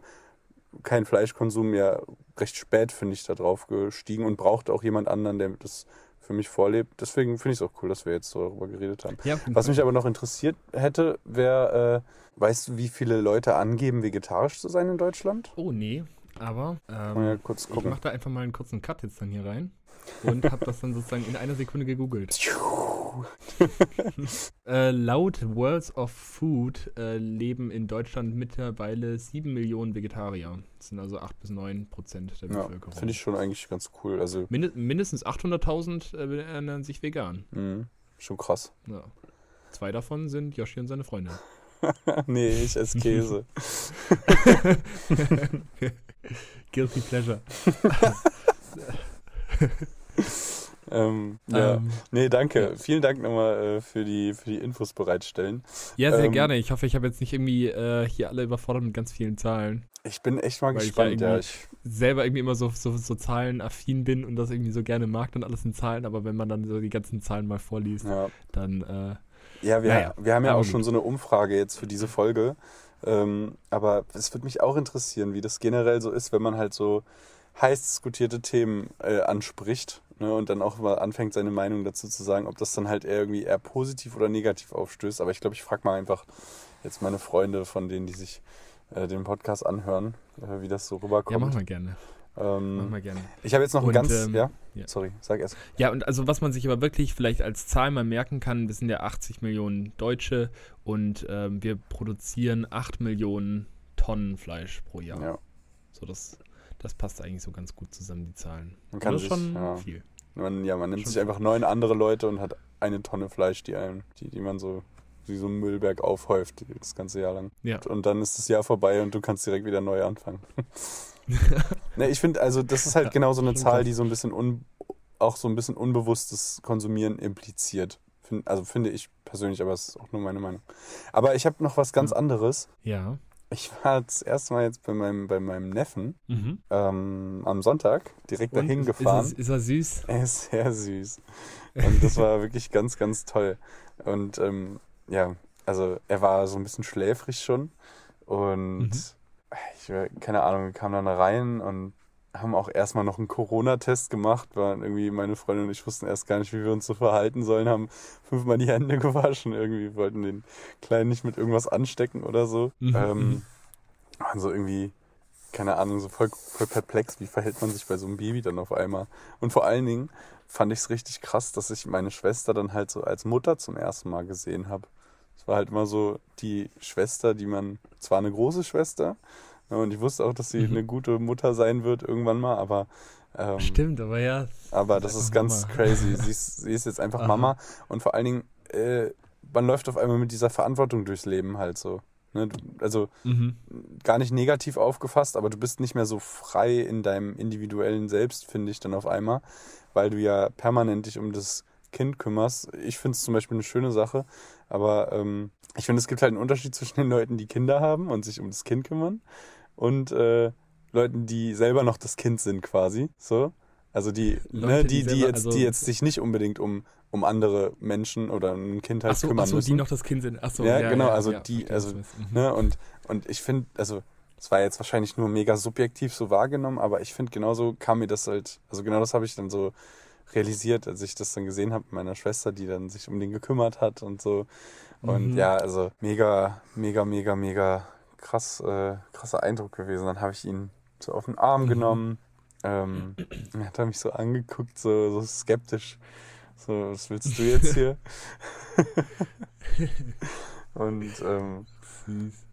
kein Fleischkonsum ja recht spät, finde ich, da drauf gestiegen und brauchte auch jemand anderen, der das für mich vorlebt. Deswegen finde ich es auch cool, dass wir jetzt so darüber geredet haben. Ja, Was mich aber noch interessiert hätte, wäre, äh, weißt du, wie viele Leute angeben, vegetarisch zu sein in Deutschland? Oh, nee, aber ähm, ja ich mache da einfach mal einen kurzen Cut jetzt dann hier rein und habe das dann sozusagen in einer Sekunde gegoogelt. Äh, laut Worlds of Food äh, leben in Deutschland mittlerweile 7 Millionen Vegetarier. Das sind also 8 bis 9 Prozent der Ja, Bevölkerung. finde ich schon eigentlich ganz cool. Also, Minde mindestens 800.000 äh, ernähren sich vegan. mh, schon krass. Ja. Zwei davon sind Yoshi und seine Freundin. nee, ich esse Käse. Guilty Pleasure. ähm, ja. Ähm, Nee, danke. ja. Vielen Dank nochmal äh, für, die, für die Infos bereitstellen. ja, sehr Ähm, gerne. Ich hoffe, ich habe jetzt nicht irgendwie äh, hier alle überfordert mit ganz vielen Zahlen. Ich bin echt mal Weil ich ja gespannt. Ja, ich, selber irgendwie immer so, so, so zahlenaffin bin und das irgendwie so gerne mag und alles in Zahlen, aber wenn man dann so die ganzen Zahlen mal vorliest, ja. dann äh, Ja, wir, Naja, wir haben ja auch schon so eine Umfrage jetzt für diese Folge. Ähm, aber es würde mich auch interessieren, wie das generell so ist, wenn man halt so heiß diskutierte Themen äh, anspricht ne, und dann auch mal anfängt, seine Meinung dazu zu sagen, ob das dann halt eher irgendwie eher positiv oder negativ aufstößt. Aber ich glaube, ich frage mal einfach jetzt meine Freunde, von denen, die sich äh, den Podcast anhören, äh, wie das so ja, rüberkommt. machen wir gerne. Machen ähm, wir gerne. ich habe jetzt noch ein Und, ganz, ähm, ja? ja. sorry, sag erst. Ja, und also was man sich aber wirklich vielleicht als Zahl mal merken kann, wir sind ja 80 Millionen Deutsche und ähm, wir produzieren 8 Millionen Tonnen Fleisch pro Jahr. Ja. So, das, das passt eigentlich so ganz gut zusammen, die Zahlen. Man kann das sich, schon ja. viel. Man, ja, man nimmt Schon sich einfach neun andere Leute und hat eine Tonne Fleisch, die, einem, die, die man so wie so ein Müllberg aufhäuft das ganze Jahr lang. Ja. Und dann ist das Jahr vorbei und du kannst direkt wieder neu anfangen. Ne, ich finde, also das ist halt genau so eine Zahl, die so ein bisschen un, auch so ein bisschen unbewusstes Konsumieren impliziert. Find, also finde ich persönlich, aber es ist auch nur meine Meinung. Aber ich habe noch was ganz anderes. Ja. Ich war das erste Mal jetzt bei meinem, bei meinem Neffen mhm. ähm, am Sonntag direkt Und dahin gefahren. Ist, ist, er süß? Er ist sehr süß. Und das war wirklich ganz, ganz toll. Und ähm, ja, also er war so ein bisschen schläfrig schon. Und mhm. ich, keine Ahnung, wir kamen dann rein und haben auch erstmal noch einen Corona-Test gemacht, weil irgendwie meine Freundin und ich wussten erst gar nicht, wie wir uns so verhalten sollen, haben fünfmal die Hände gewaschen, irgendwie wollten den Kleinen nicht mit irgendwas anstecken oder so. Mhm. Ähm, mhm. waren so irgendwie, keine Ahnung, so voll, voll perplex, wie verhält man sich bei so einem Baby dann auf einmal. Und vor allen Dingen fand ich es richtig krass, dass ich meine Schwester dann halt so als Mutter zum ersten Mal gesehen habe. Es war halt immer so die Schwester, die man, zwar eine große Schwester, und ich wusste auch, dass sie mhm. eine gute Mutter sein wird irgendwann mal, aber. Ähm, Stimmt, aber ja. Aber das ist ganz Mama. crazy. Sie ist, sie ist jetzt einfach Aha. Mama und vor allen Dingen, äh, man läuft auf einmal mit dieser Verantwortung durchs Leben halt so. Ne? Also mhm. gar nicht negativ aufgefasst, aber du bist nicht mehr so frei in deinem individuellen Selbst, finde ich dann auf einmal, weil du ja permanent dich um das Kind kümmerst. Ich finde es zum Beispiel eine schöne Sache, aber ähm, ich finde, es gibt halt einen Unterschied zwischen den Leuten, die Kinder haben und sich um das Kind kümmern und äh, Leuten, die selber noch das Kind sind quasi. So. Also die, Leute, ne, die, die, die, jetzt, also die jetzt sich nicht unbedingt um, um andere Menschen oder ein Kind halt so, kümmern ach so, müssen. die noch das Kind sind. Ach so, ja, ja genau, ja, also ja, die, also, mhm. ne, und, und ich finde, also, es war jetzt wahrscheinlich nur mega subjektiv so wahrgenommen, aber ich finde, genauso kam mir das halt, also genau das habe ich dann so realisiert, als ich das dann gesehen habe mit meiner Schwester, die dann sich um den gekümmert hat und so. Und mhm. ja, also mega, mega, mega, mega krass, äh, krasser Eindruck gewesen. Dann habe ich ihn so auf den Arm mhm. genommen. Ähm, hat er mich so angeguckt, so, so skeptisch. So, was willst du jetzt hier? und ähm,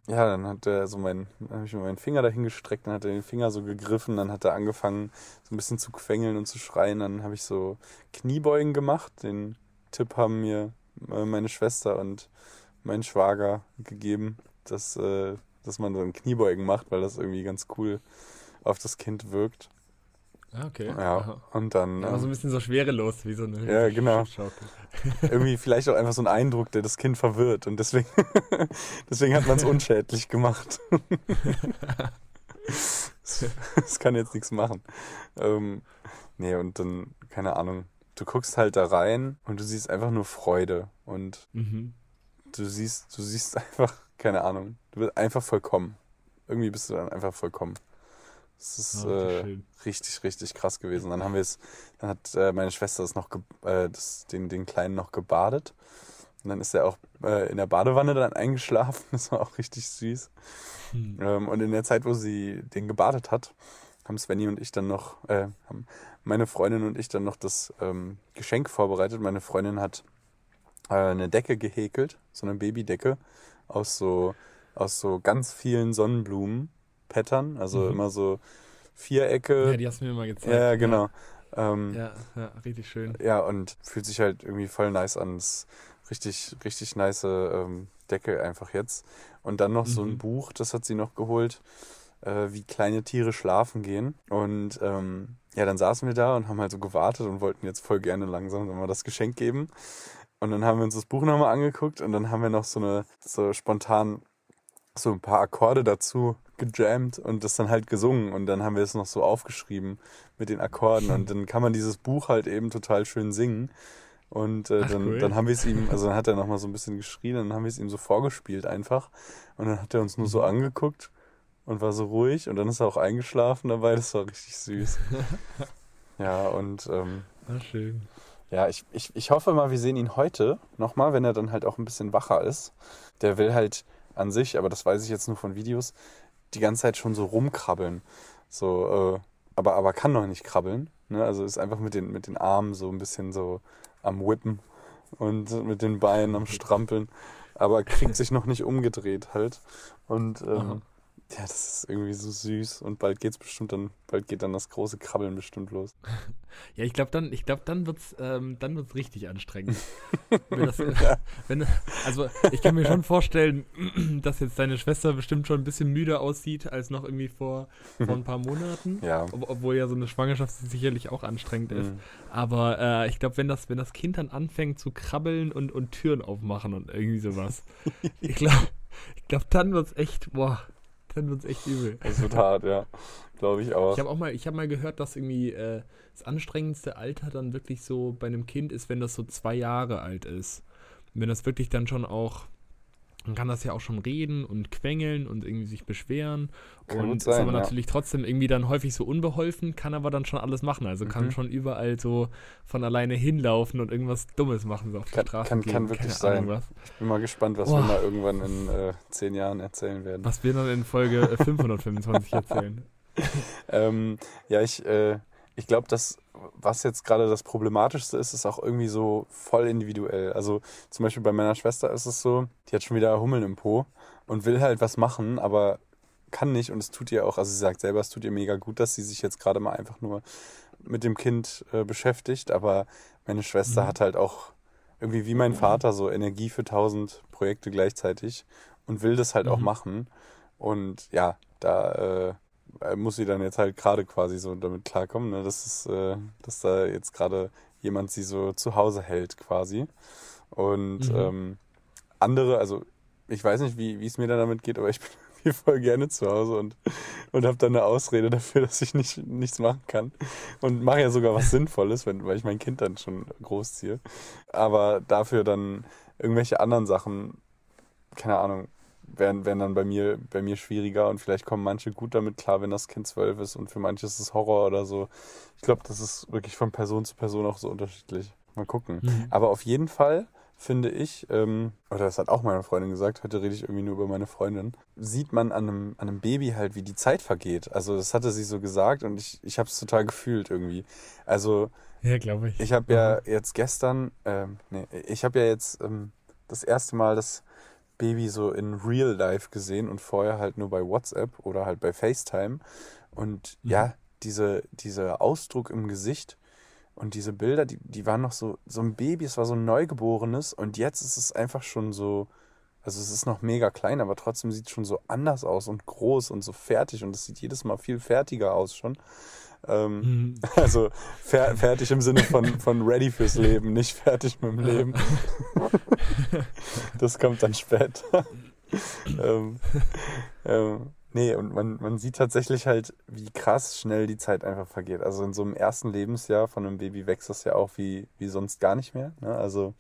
ja, dann hat er so meinen, habe ich mir meinen Finger dahin gestreckt, dann hat er den Finger so gegriffen, dann hat er angefangen, so ein bisschen zu quengeln und zu schreien. Dann habe ich so Kniebeugen gemacht. Den Tipp haben mir äh, meine Schwester und mein Schwager gegeben, dass äh, dass man so ein Kniebeugen macht, weil das irgendwie ganz cool auf das Kind wirkt. Ah, okay. Ja, Aha. und dann. Ja, so ein bisschen so schwerelos, wie so eine. Ja, genau. irgendwie vielleicht auch einfach so ein Eindruck, der das Kind verwirrt und deswegen, deswegen hat man es unschädlich gemacht. das kann jetzt nichts machen. Ähm, nee, und dann, keine Ahnung, du guckst halt da rein und du siehst einfach nur Freude und mhm. du siehst, du siehst einfach keine Ahnung. Du bist einfach vollkommen. Irgendwie bist du dann einfach vollkommen. Das ist oh, äh, richtig, richtig krass gewesen. Dann haben wir es, dann hat äh, meine Schwester das noch, äh, das, den, den Kleinen noch gebadet. Und dann ist er auch äh, in der Badewanne dann eingeschlafen. Das war auch richtig süß. Hm. Ähm, und in der Zeit, wo sie den gebadet hat, haben Svenny und ich dann noch, äh, haben meine Freundin und ich dann noch das ähm, Geschenk vorbereitet. Meine Freundin hat äh, eine Decke gehäkelt, so eine Babydecke aus so, aus so ganz vielen Sonnenblumen-Pattern, also mhm. immer so Vierecke. Ja, die hast du mir immer gezeigt. Ja, genau. Ja. Ähm, ja, ja, richtig schön. Ja, und fühlt sich halt irgendwie voll nice an. Das richtig, richtig nice ähm, Decke einfach jetzt. Und dann noch mhm. so ein mhm. Buch, das hat sie noch geholt, äh, wie kleine Tiere schlafen gehen. Und ähm, ja, dann saßen wir da und haben halt so gewartet und wollten jetzt voll gerne langsam mal das Geschenk geben. Und dann haben wir uns das Buch nochmal angeguckt und dann haben wir noch so eine, so spontan so ein paar Akkorde dazu gejammt und das dann halt gesungen und dann haben wir es noch so aufgeschrieben mit den Akkorden und dann kann man dieses Buch halt eben total schön singen und äh, dann, cool. dann haben wir es ihm, also dann hat er nochmal so ein bisschen geschrien und dann haben wir es ihm so vorgespielt einfach und dann hat er uns nur so mhm. angeguckt und war so ruhig und dann ist er auch eingeschlafen dabei, das war richtig süß. ja und ähm, Ach, schön. Ja, ich, ich, ich hoffe mal, wir sehen ihn heute nochmal, wenn er dann halt auch ein bisschen wacher ist. Der will halt an sich, aber das weiß ich jetzt nur von Videos, die ganze Zeit schon so rumkrabbeln. So, äh, aber, aber kann noch nicht krabbeln. Ne? Also ist einfach mit den, mit den Armen so ein bisschen so am Whippen und mit den Beinen am Strampeln. Aber kriegt sich noch nicht umgedreht halt. Und ähm, Ja, das ist irgendwie so süß und bald geht's bestimmt dann, bald geht dann das große Krabbeln bestimmt los. Ja, ich glaube dann, ich glaube dann wird's, ähm, dann wird's richtig anstrengend. wenn das, ja. wenn, also ich kann mir schon vorstellen, dass jetzt deine Schwester bestimmt schon ein bisschen müder aussieht als noch irgendwie vor, vor ein paar Monaten. Ja. Ob, obwohl ja so eine Schwangerschaft sicherlich auch anstrengend ist. Mhm. Aber äh, ich glaube, wenn das, wenn das Kind dann anfängt zu krabbeln und, und Türen aufmachen und irgendwie sowas, ich glaube, ich glaube, dann wird's echt, boah dann wird es echt übel. Das wird hart, ja. Glaube ich auch. Ich habe auch mal, ich habe mal gehört, dass irgendwie äh, das anstrengendste Alter dann wirklich so bei einem Kind ist, wenn das so zwei Jahre alt ist. Und wenn das wirklich dann schon auch man kann das ja auch schon reden und quengeln und irgendwie sich beschweren. Kann und sein, ist aber ja. natürlich trotzdem irgendwie dann häufig so unbeholfen, kann aber dann schon alles machen. Also kann mhm. schon überall so von alleine hinlaufen und irgendwas Dummes machen, so auf kann, der Straße. Kann, kann wirklich sein. Was. Ich bin mal gespannt, was Boah. wir mal irgendwann in äh, zehn Jahren erzählen werden. Was wir dann in Folge 525 erzählen. ähm, ja, ich, äh, ich glaube, dass was jetzt gerade das Problematischste ist, ist auch irgendwie so voll individuell. Also zum Beispiel bei meiner Schwester ist es so, die hat schon wieder Hummeln im Po und will halt was machen, aber kann nicht und es tut ihr auch, also sie sagt selber, es tut ihr mega gut, dass sie sich jetzt gerade mal einfach nur mit dem Kind äh, beschäftigt, aber meine Schwester mhm. hat halt auch irgendwie wie mein Vater so Energie für tausend Projekte gleichzeitig und will das halt mhm. auch machen und ja, da äh, äh, muss sie dann jetzt halt gerade quasi so damit klarkommen, ne? dass, es, äh, dass da jetzt gerade jemand sie so zu Hause hält quasi. Und mhm. ähm, andere, also ich weiß nicht, wie es mir dann damit geht, aber ich bin hier voll gerne zu Hause und, und habe dann eine Ausrede dafür, dass ich nicht, nichts machen kann. Und mache ja sogar was Sinnvolles, wenn, weil ich mein Kind dann schon großziehe. Aber dafür dann irgendwelche anderen Sachen, keine Ahnung, werden, werden dann bei mir, bei mir schwieriger und vielleicht kommen manche gut damit klar, wenn das Kind zwölf ist und für manche ist es Horror oder so. Ich glaube, das ist wirklich von Person zu Person auch so unterschiedlich. Mal gucken. Mhm. Aber auf jeden Fall finde ich, ähm, oder das hat auch meine Freundin gesagt, heute rede ich irgendwie nur über meine Freundin, sieht man an einem, an einem Baby halt, wie die Zeit vergeht. Also das hatte sie so gesagt und ich, ich habe es total gefühlt irgendwie. Also ja, glaube ich. Ich habe ja jetzt gestern, ähm, nee, ich habe ja jetzt ähm, das erste Mal das Baby so in Real Life gesehen und vorher halt nur bei WhatsApp oder halt bei FaceTime. Und mhm. ja, diese, dieser Ausdruck im Gesicht und diese Bilder, die, die waren noch so, so ein Baby, es war so ein Neugeborenes und jetzt ist es einfach schon so, also es ist noch mega klein, aber trotzdem sieht es schon so anders aus und groß und so fertig und es sieht jedes Mal viel fertiger aus schon. Ähm, mhm. Also fer fertig im Sinne von, von ready fürs Leben, nicht fertig mit dem Leben. das kommt dann später. ähm, ähm, nee, und man, man sieht tatsächlich halt, wie krass schnell die Zeit einfach vergeht. Also in so einem ersten Lebensjahr von einem Baby wächst das ja auch wie, wie sonst gar nicht mehr. Ne? Also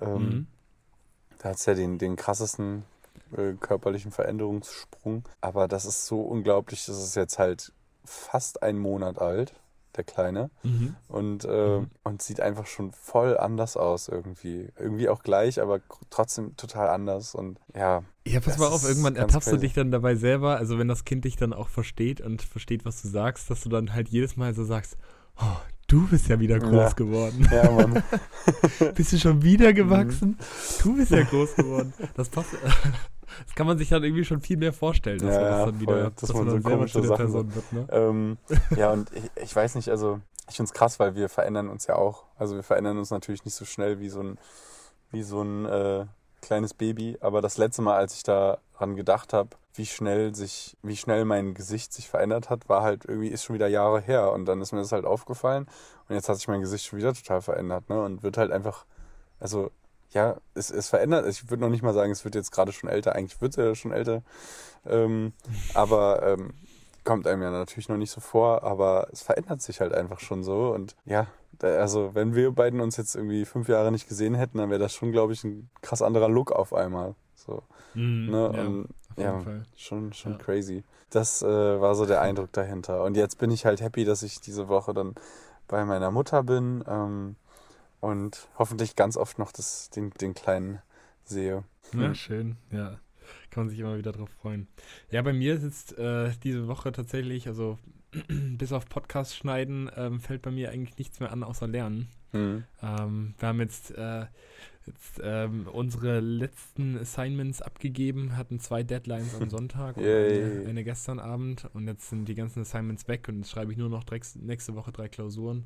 ähm, mhm. da hat es ja den, den krassesten äh, körperlichen Veränderungssprung. Aber das ist so unglaublich, dass es jetzt halt fast einen Monat alt, der Kleine. Mhm. Und, äh, mhm. und sieht einfach schon voll anders aus irgendwie. Irgendwie auch gleich, aber trotzdem total anders. Und ja. Ja, pass mal auf, irgendwann ertappst crazy. du dich dann dabei selber, also wenn das Kind dich dann auch versteht und versteht, was du sagst, dass du dann halt jedes Mal so sagst, oh, du bist ja wieder groß ja. geworden. Ja, Mann. bist du schon wieder gewachsen? Mhm. Du bist ja groß geworden. Das passt. Das kann man sich dann irgendwie schon viel mehr vorstellen, dass ja, man das dann wieder, voll, dass, dass man, man so selber zu der Sachen Person wird. Ne? Ähm, ja, und ich, ich, weiß nicht, also ich finde es krass, weil wir verändern uns ja auch. Also wir verändern uns natürlich nicht so schnell wie so ein, wie so ein äh, kleines Baby. Aber das letzte Mal, als ich daran gedacht habe, wie schnell sich, wie schnell mein Gesicht sich verändert hat, war halt irgendwie, ist schon wieder Jahre her. Und dann ist mir das halt aufgefallen. Und jetzt hat sich mein Gesicht schon wieder total verändert, ne? Und wird halt einfach, also ja, es, es verändert. Ich würde noch nicht mal sagen, es wird jetzt gerade schon älter. Eigentlich wird es ja schon älter. Ähm, aber ähm, kommt einem ja natürlich noch nicht so vor. Aber es verändert sich halt einfach schon so. Und ja, also wenn wir beiden uns jetzt irgendwie fünf Jahre nicht gesehen hätten, dann wäre das schon, glaube ich, ein krass anderer Look auf einmal. So. Mm, ne? ja, Und, ja schon, schon ja. crazy. Das äh, war so der Eindruck dahinter. Und jetzt bin ich halt happy, dass ich diese Woche dann bei meiner Mutter bin. Ähm, und hoffentlich ganz oft noch das, den, den kleinen sehe. Ja, hm. schön, ja. Kann man sich immer wieder drauf freuen. Ja, bei mir sitzt äh, diese Woche tatsächlich, also bis auf Podcast schneiden, ähm, fällt bei mir eigentlich nichts mehr an, außer Lernen. Mhm. Ähm, wir haben jetzt äh, jetzt ähm, unsere letzten Assignments abgegeben, hatten zwei Deadlines am Sonntag und eine, eine gestern Abend und jetzt sind die ganzen Assignments weg und jetzt schreibe ich nur noch nächste Woche drei Klausuren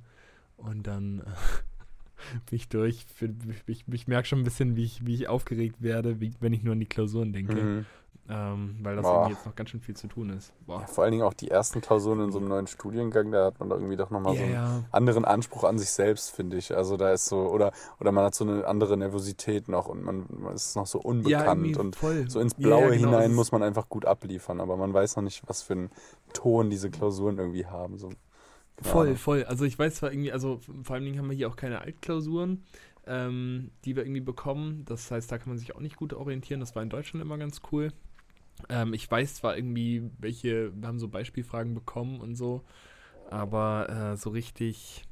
und dann äh, bin ich durch. Ich, ich, ich merke schon ein bisschen, wie ich, wie ich aufgeregt werde, wie, wenn ich nur an die Klausuren denke, Mhm. ähm, weil das Boah. irgendwie jetzt noch ganz schön viel zu tun ist. Ja, vor allen Dingen auch die ersten Klausuren in so einem neuen Studiengang, da hat man irgendwie doch nochmal so Ja, einen ja. anderen Anspruch an sich selbst, finde ich. Also da ist so, oder, oder man hat so eine andere Nervosität noch und man, man ist noch so Ja, unbekannt irgendwie und voll. so ins Ja, Blaue ja, genau, hinein muss man einfach gut abliefern, aber man weiß noch nicht, was für einen Ton diese Klausuren irgendwie haben. So. Voll, voll. Also ich weiß zwar irgendwie, also vor allen Dingen haben wir hier auch keine Altklausuren, ähm, die wir irgendwie bekommen. Das heißt, da kann man sich auch nicht gut orientieren. Das war in Deutschland immer ganz cool. Ähm, ich weiß zwar irgendwie, welche, wir haben so Beispielfragen bekommen und so, aber äh, so richtig,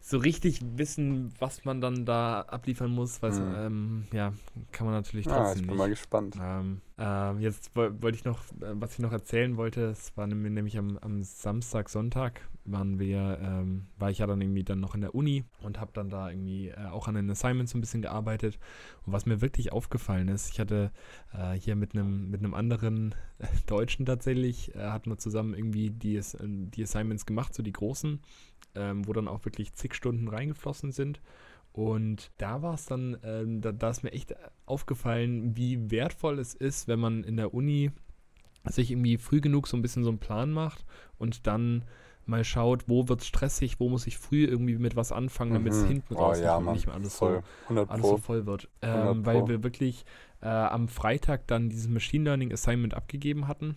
so richtig wissen, was man dann da abliefern muss, weiß, Mhm. ähm, ja, kann man natürlich Ja, trotzdem ich bin nicht. mal gespannt. Ähm, ähm, jetzt woll- wollte ich noch, äh, was ich noch erzählen wollte, es war nämlich, am, am Samstag, Sonntag waren wir, ähm, war ich ja dann irgendwie dann noch in der Uni und habe dann da irgendwie äh, auch an den Assignments so ein bisschen gearbeitet. Und was mir wirklich aufgefallen ist, ich hatte äh, hier mit einem mit anderen Deutschen tatsächlich, äh, hatten wir zusammen irgendwie die, die Assignments gemacht, so die großen, ähm, wo dann auch wirklich zig Stunden reingeflossen sind. Und da war es dann, ähm, da, da ist mir echt aufgefallen, wie wertvoll es ist, wenn man in der Uni sich irgendwie früh genug so ein bisschen so einen Plan macht und dann mal schaut, wo wird es stressig, wo muss ich früh irgendwie mit was anfangen, damit es Mhm. hinten Oh raus ja, nicht, mehr alles Voll. so 100 alles so voll wird. 100 Ähm, weil wir wirklich äh, am Freitag dann dieses Machine Learning Assignment abgegeben hatten.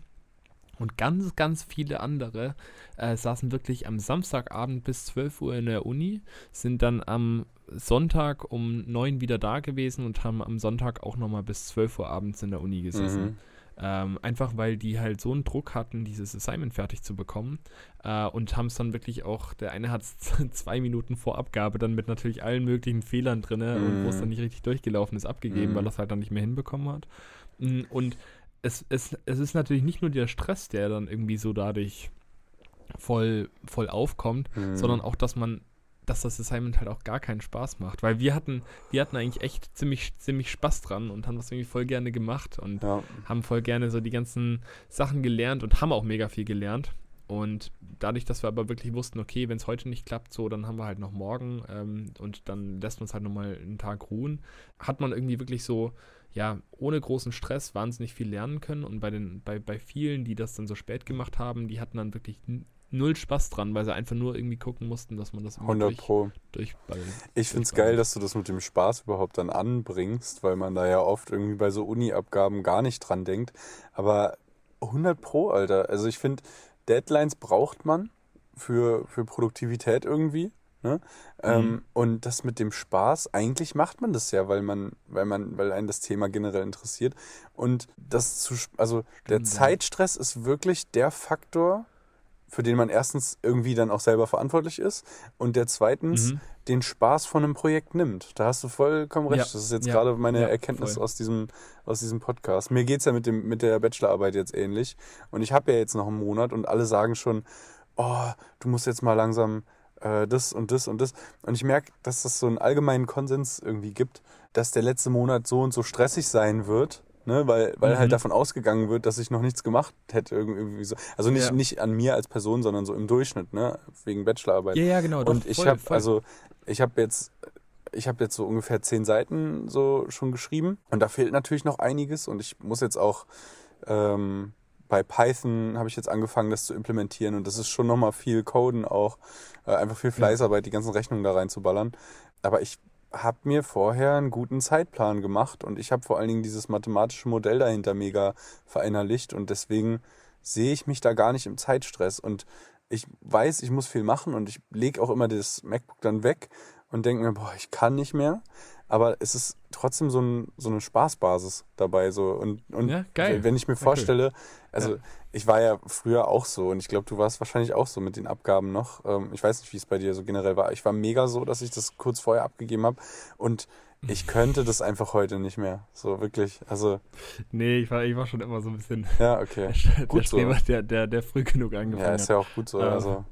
Und ganz, ganz viele andere äh, saßen wirklich am Samstagabend bis 12 Uhr in der Uni, sind dann am Sonntag um 9 wieder da gewesen und haben am Sonntag auch nochmal bis 12 Uhr abends in der Uni gesessen. Mhm. Ähm, einfach weil die halt so einen Druck hatten, dieses Assignment fertig zu bekommen. Äh, und haben es dann wirklich auch, der eine hat es zwei Minuten vor Abgabe dann mit natürlich allen möglichen Fehlern drin und wo es Mhm. dann nicht richtig durchgelaufen ist, abgegeben, Mhm. weil er es halt dann nicht mehr hinbekommen hat. Mm, Und es, es, es ist natürlich nicht nur der Stress, der dann irgendwie so dadurch voll, voll aufkommt, Mhm. sondern auch, dass man, dass das Assignment halt auch gar keinen Spaß macht. Weil wir hatten, wir hatten eigentlich echt ziemlich, ziemlich Spaß dran und haben das irgendwie voll gerne gemacht und Ja. haben voll gerne so die ganzen Sachen gelernt und haben auch mega viel gelernt. Und dadurch, dass wir aber wirklich wussten, okay, wenn es heute nicht klappt, so, dann haben wir halt noch morgen ähm, und dann lässt man es halt nochmal einen Tag ruhen, hat man irgendwie wirklich so, ja, ohne großen Stress wahnsinnig viel lernen können. Und bei den, bei, bei vielen, die das dann so spät gemacht haben, die hatten dann wirklich null Spaß dran, weil sie einfach nur irgendwie gucken mussten, dass man das irgendwie 100 durch, Pro. durchballen. Ich finde es durchballert. geil, dass du das mit dem Spaß überhaupt dann anbringst, weil man da ja oft irgendwie bei so Uni-Abgaben gar nicht dran denkt. Aber 100 Pro, Alter. Also ich finde, Deadlines braucht man für, für Produktivität irgendwie. Ne? Ähm, und das mit dem Spaß, eigentlich macht man das ja, weil man, weil man, weil einen das Thema generell interessiert. Und das zu, also der. Zeitstress ist wirklich der Faktor, für den man erstens irgendwie dann auch selber verantwortlich ist und der zweitens Mhm. den Spaß von einem Projekt nimmt. Da hast du vollkommen recht. Ja, Das ist jetzt ja, gerade meine ja, Erkenntnis voll. aus diesem, aus diesem Podcast. Mir geht's ja mit, dem, mit der Bachelorarbeit jetzt ähnlich. Und ich habe ja jetzt noch einen Monat und alle sagen schon, oh, du musst jetzt mal langsam äh, das und das und das. Und ich merke, dass das so einen allgemeinen Konsens irgendwie gibt, dass der letzte Monat so und so stressig sein wird. Ne, weil, weil Mhm. halt davon ausgegangen wird, dass ich noch nichts gemacht hätte. Irgendwie so. Also nicht, Ja. nicht an mir als Person, sondern so im Durchschnitt, ne? Wegen Bachelorarbeit. Ja, ja, genau. Und ich habe also ich habe jetzt ich habe jetzt so ungefähr zehn Seiten so schon geschrieben und da fehlt natürlich noch einiges und ich muss jetzt auch ähm, bei Python habe ich jetzt angefangen, das zu implementieren und das ist schon nochmal viel Coden auch, äh, einfach viel Fleißarbeit, die ganzen Rechnungen da reinzuballern. Aber ich habe mir vorher einen guten Zeitplan gemacht und ich habe vor allen Dingen dieses mathematische Modell dahinter mega verinnerlicht und deswegen sehe ich mich da gar nicht im Zeitstress. Und ich weiß, ich muss viel machen und ich lege auch immer das MacBook dann weg und denke mir, boah, ich kann nicht mehr. Aber es ist trotzdem so, ein, so eine Spaßbasis dabei. So. Und, und Ja, geil. wenn ich mir vorstelle, also Ja. ich war ja früher auch so und ich glaube, du warst wahrscheinlich auch so mit den Abgaben noch. Ähm, ich weiß nicht, wie es bei dir so generell war. Ich war mega so, dass ich das kurz vorher abgegeben habe und ich könnte das einfach heute nicht mehr. So wirklich. Also, Nee, ich war, ich war schon immer so ein bisschen ja, okay. der, der Gut so. Streber, der, der, der früh genug angefangen Ja, ist hat. ja auch gut so. Ähm, Also,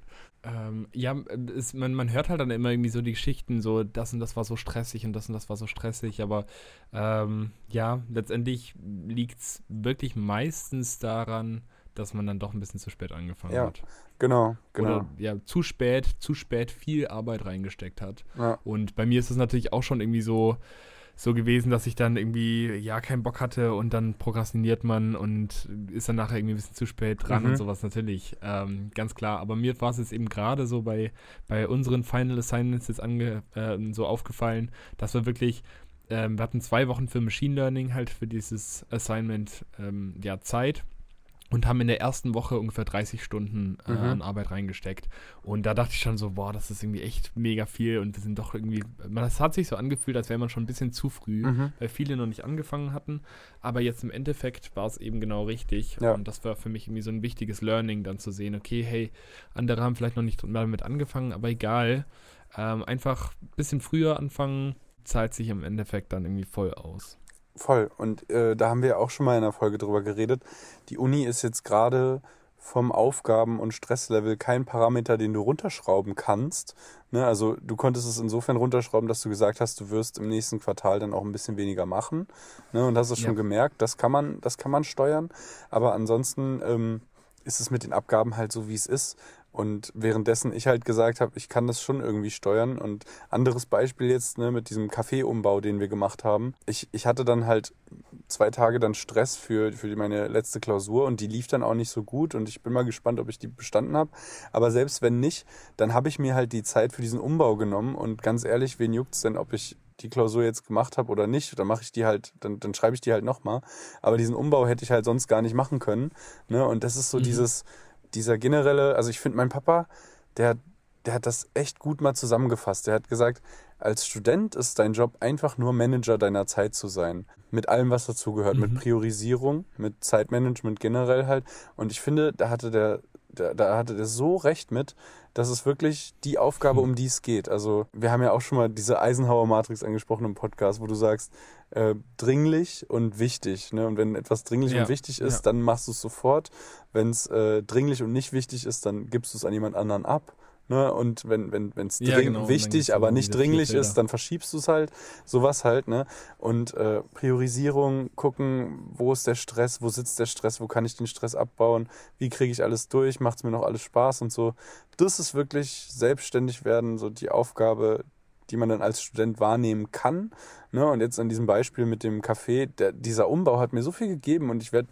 Ähm, ja, es, man, man hört halt dann immer irgendwie so die Geschichten, so das und das war so stressig und das und das war so stressig, aber ähm, ja, letztendlich liegt es wirklich meistens daran, dass man dann doch ein bisschen zu spät angefangen Ja, hat. Genau, genau. Oder ja, zu spät, zu spät viel Arbeit reingesteckt hat. ja. Und bei mir ist es natürlich auch schon irgendwie so, so gewesen, dass ich dann irgendwie ja keinen Bock hatte und dann prokrastiniert man und ist dann nachher irgendwie ein bisschen zu spät dran Mhm. und sowas natürlich. Ähm, ganz klar. Aber mir war es jetzt eben gerade so bei, bei unseren Final Assignments jetzt ange, ähm, so aufgefallen, dass wir wirklich, ähm, wir hatten zwei Wochen für Machine Learning halt für dieses Assignment ähm, ja Zeit und haben in der ersten Woche ungefähr 30 Stunden äh, Mhm. an Arbeit reingesteckt. Und da dachte ich schon so, boah, das ist irgendwie echt mega viel und wir sind doch irgendwie, man, das hat sich so angefühlt, als wäre man schon ein bisschen zu früh, Mhm. weil viele noch nicht angefangen hatten. Aber jetzt im Endeffekt war es eben genau richtig. Ja. Und das war für mich irgendwie so ein wichtiges Learning, dann zu sehen, okay, hey, andere haben vielleicht noch nicht damit angefangen, aber egal. Ähm, einfach ein bisschen früher anfangen, zahlt sich im Endeffekt dann irgendwie voll aus. Voll. Und äh, da haben wir auch schon mal in einer Folge drüber geredet. Die Uni ist jetzt gerade vom Aufgaben- und Stresslevel kein Parameter, den du runterschrauben kannst. Ne? Also du konntest es insofern runterschrauben, dass du gesagt hast, du wirst im nächsten Quartal dann auch ein bisschen weniger machen. Ne? Und hast es schon Ja. gemerkt, das kann man, das kann man steuern. Aber ansonsten ähm, ist es mit den Abgaben halt so, wie es ist. Und währenddessen ich halt gesagt habe, ich kann das schon irgendwie steuern. Und anderes Beispiel jetzt ne, mit diesem Kaffeeumbau, den wir gemacht haben. Ich, ich hatte dann halt zwei Tage dann Stress für, für meine letzte Klausur und die lief dann auch nicht so gut und ich bin mal gespannt, ob ich die bestanden habe. Aber selbst wenn nicht, dann habe ich mir halt die Zeit für diesen Umbau genommen und ganz ehrlich, wen juckt's denn, ob ich die Klausur jetzt gemacht habe oder nicht? Dann mache ich die halt, dann, dann schreibe ich die halt nochmal. Aber diesen Umbau hätte ich halt sonst gar nicht machen können. Ne? Und das ist so Mhm. dieses, dieser generelle, also ich finde, mein Papa, der, der hat das echt gut mal zusammengefasst. Der hat gesagt, als Student ist dein Job einfach nur Manager deiner Zeit zu sein. Mit allem, was dazugehört. Mit Mhm. Priorisierung, mit Zeitmanagement generell halt. Und ich finde, da hatte der, da, da hatte der so recht mit, dass es wirklich die Aufgabe, um die es geht. Also wir haben ja auch schon mal diese Eisenhower-Matrix angesprochen im Podcast, wo du sagst, äh, dringlich und wichtig. Ne? Und wenn etwas dringlich Ja, und wichtig ist, ja. dann machst du es sofort. Wenn es äh, dringlich und nicht wichtig ist, dann gibst du es an jemand anderen ab. Ne? Und wenn wenn wenn es Ja, genau. Wichtig, aber nicht dringlich ist, dann verschiebst du es halt. Sowas halt. Ne? Und äh, Priorisierung, gucken, wo ist der Stress, wo sitzt der Stress, wo kann ich den Stress abbauen, wie kriege ich alles durch, macht es mir noch alles Spaß und so. Das ist wirklich selbstständig werden, so die Aufgabe, die man dann als Student wahrnehmen kann. Ne? Und jetzt an diesem Beispiel mit dem Café, der, dieser Umbau hat mir so viel gegeben und ich werde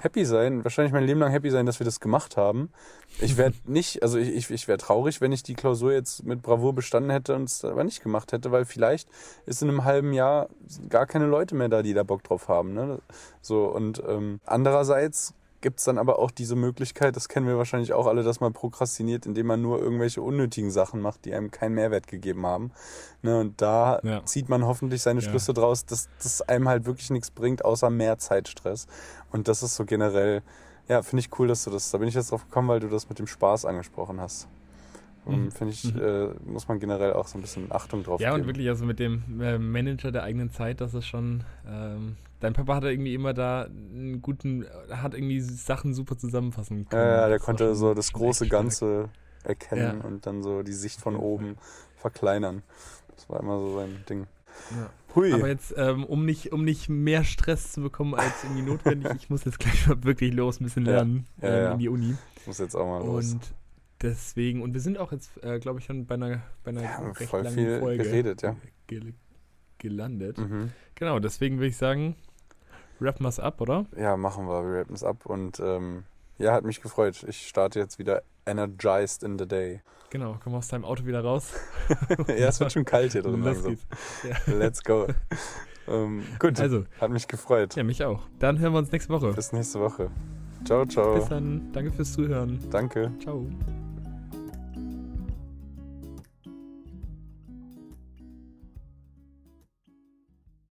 happy sein, wahrscheinlich mein Leben lang happy sein, dass wir das gemacht haben. Ich werde nicht, also ich, ich, ich wäre traurig, wenn ich die Klausur jetzt mit Bravour bestanden hätte und es aber nicht gemacht hätte, weil vielleicht ist in einem halben Jahr gar keine Leute mehr da, die da Bock drauf haben. Ne? So, und ähm, andererseits gibt es dann aber auch diese Möglichkeit, das kennen wir wahrscheinlich auch alle, dass man prokrastiniert, indem man nur irgendwelche unnötigen Sachen macht, die einem keinen Mehrwert gegeben haben. Ne, und da Ja. zieht man hoffentlich seine Ja. Schlüsse draus, dass das einem halt wirklich nichts bringt, außer mehr Zeitstress. Und das ist so generell, ja, finde ich cool, dass du das, da bin ich jetzt drauf gekommen, weil du das mit dem Spaß angesprochen hast. Und Mhm. Finde ich, Mhm. äh, muss man generell auch so ein bisschen Achtung drauf Ja, geben. und wirklich, also mit dem äh, Manager der eigenen Zeit, das ist schon. Ähm, dein Papa hatte irgendwie immer da einen guten, hat irgendwie Sachen super zusammenfassen können. Ja, ja, der konnte so das große. Ganze erkennen Ja. und dann so die Sicht von oben verkleinern. Das war immer so sein Ding. Ja. Hui. Aber jetzt, ähm, um, nicht, um nicht mehr Stress zu bekommen als irgendwie notwendig, ich muss jetzt gleich mal wirklich los, ein bisschen Ja. lernen Ja, ähm, ja. in die Uni. Ich muss jetzt auch mal los. Und deswegen, und wir sind auch jetzt, äh, glaube ich, schon bei einer, bei einer Wir haben recht voll langen viel Folge geredet, ja. gel gelandet. Mhm. Genau, deswegen würde ich sagen, rappen wir's ab, oder? Ja, machen wir. Wir rappen es ab und ähm, ja, hat mich gefreut. Ich starte jetzt wieder energized in the day. Genau, komm aus deinem Auto wieder raus. ja, es wird schon kalt hier drin Los langsam. geht's. Let's go. ähm, gut, Also, hat mich gefreut. ja, mich auch. Dann hören wir uns nächste Woche. Bis nächste Woche. Ciao, ciao. Bis dann. Danke fürs Zuhören. Danke. Ciao.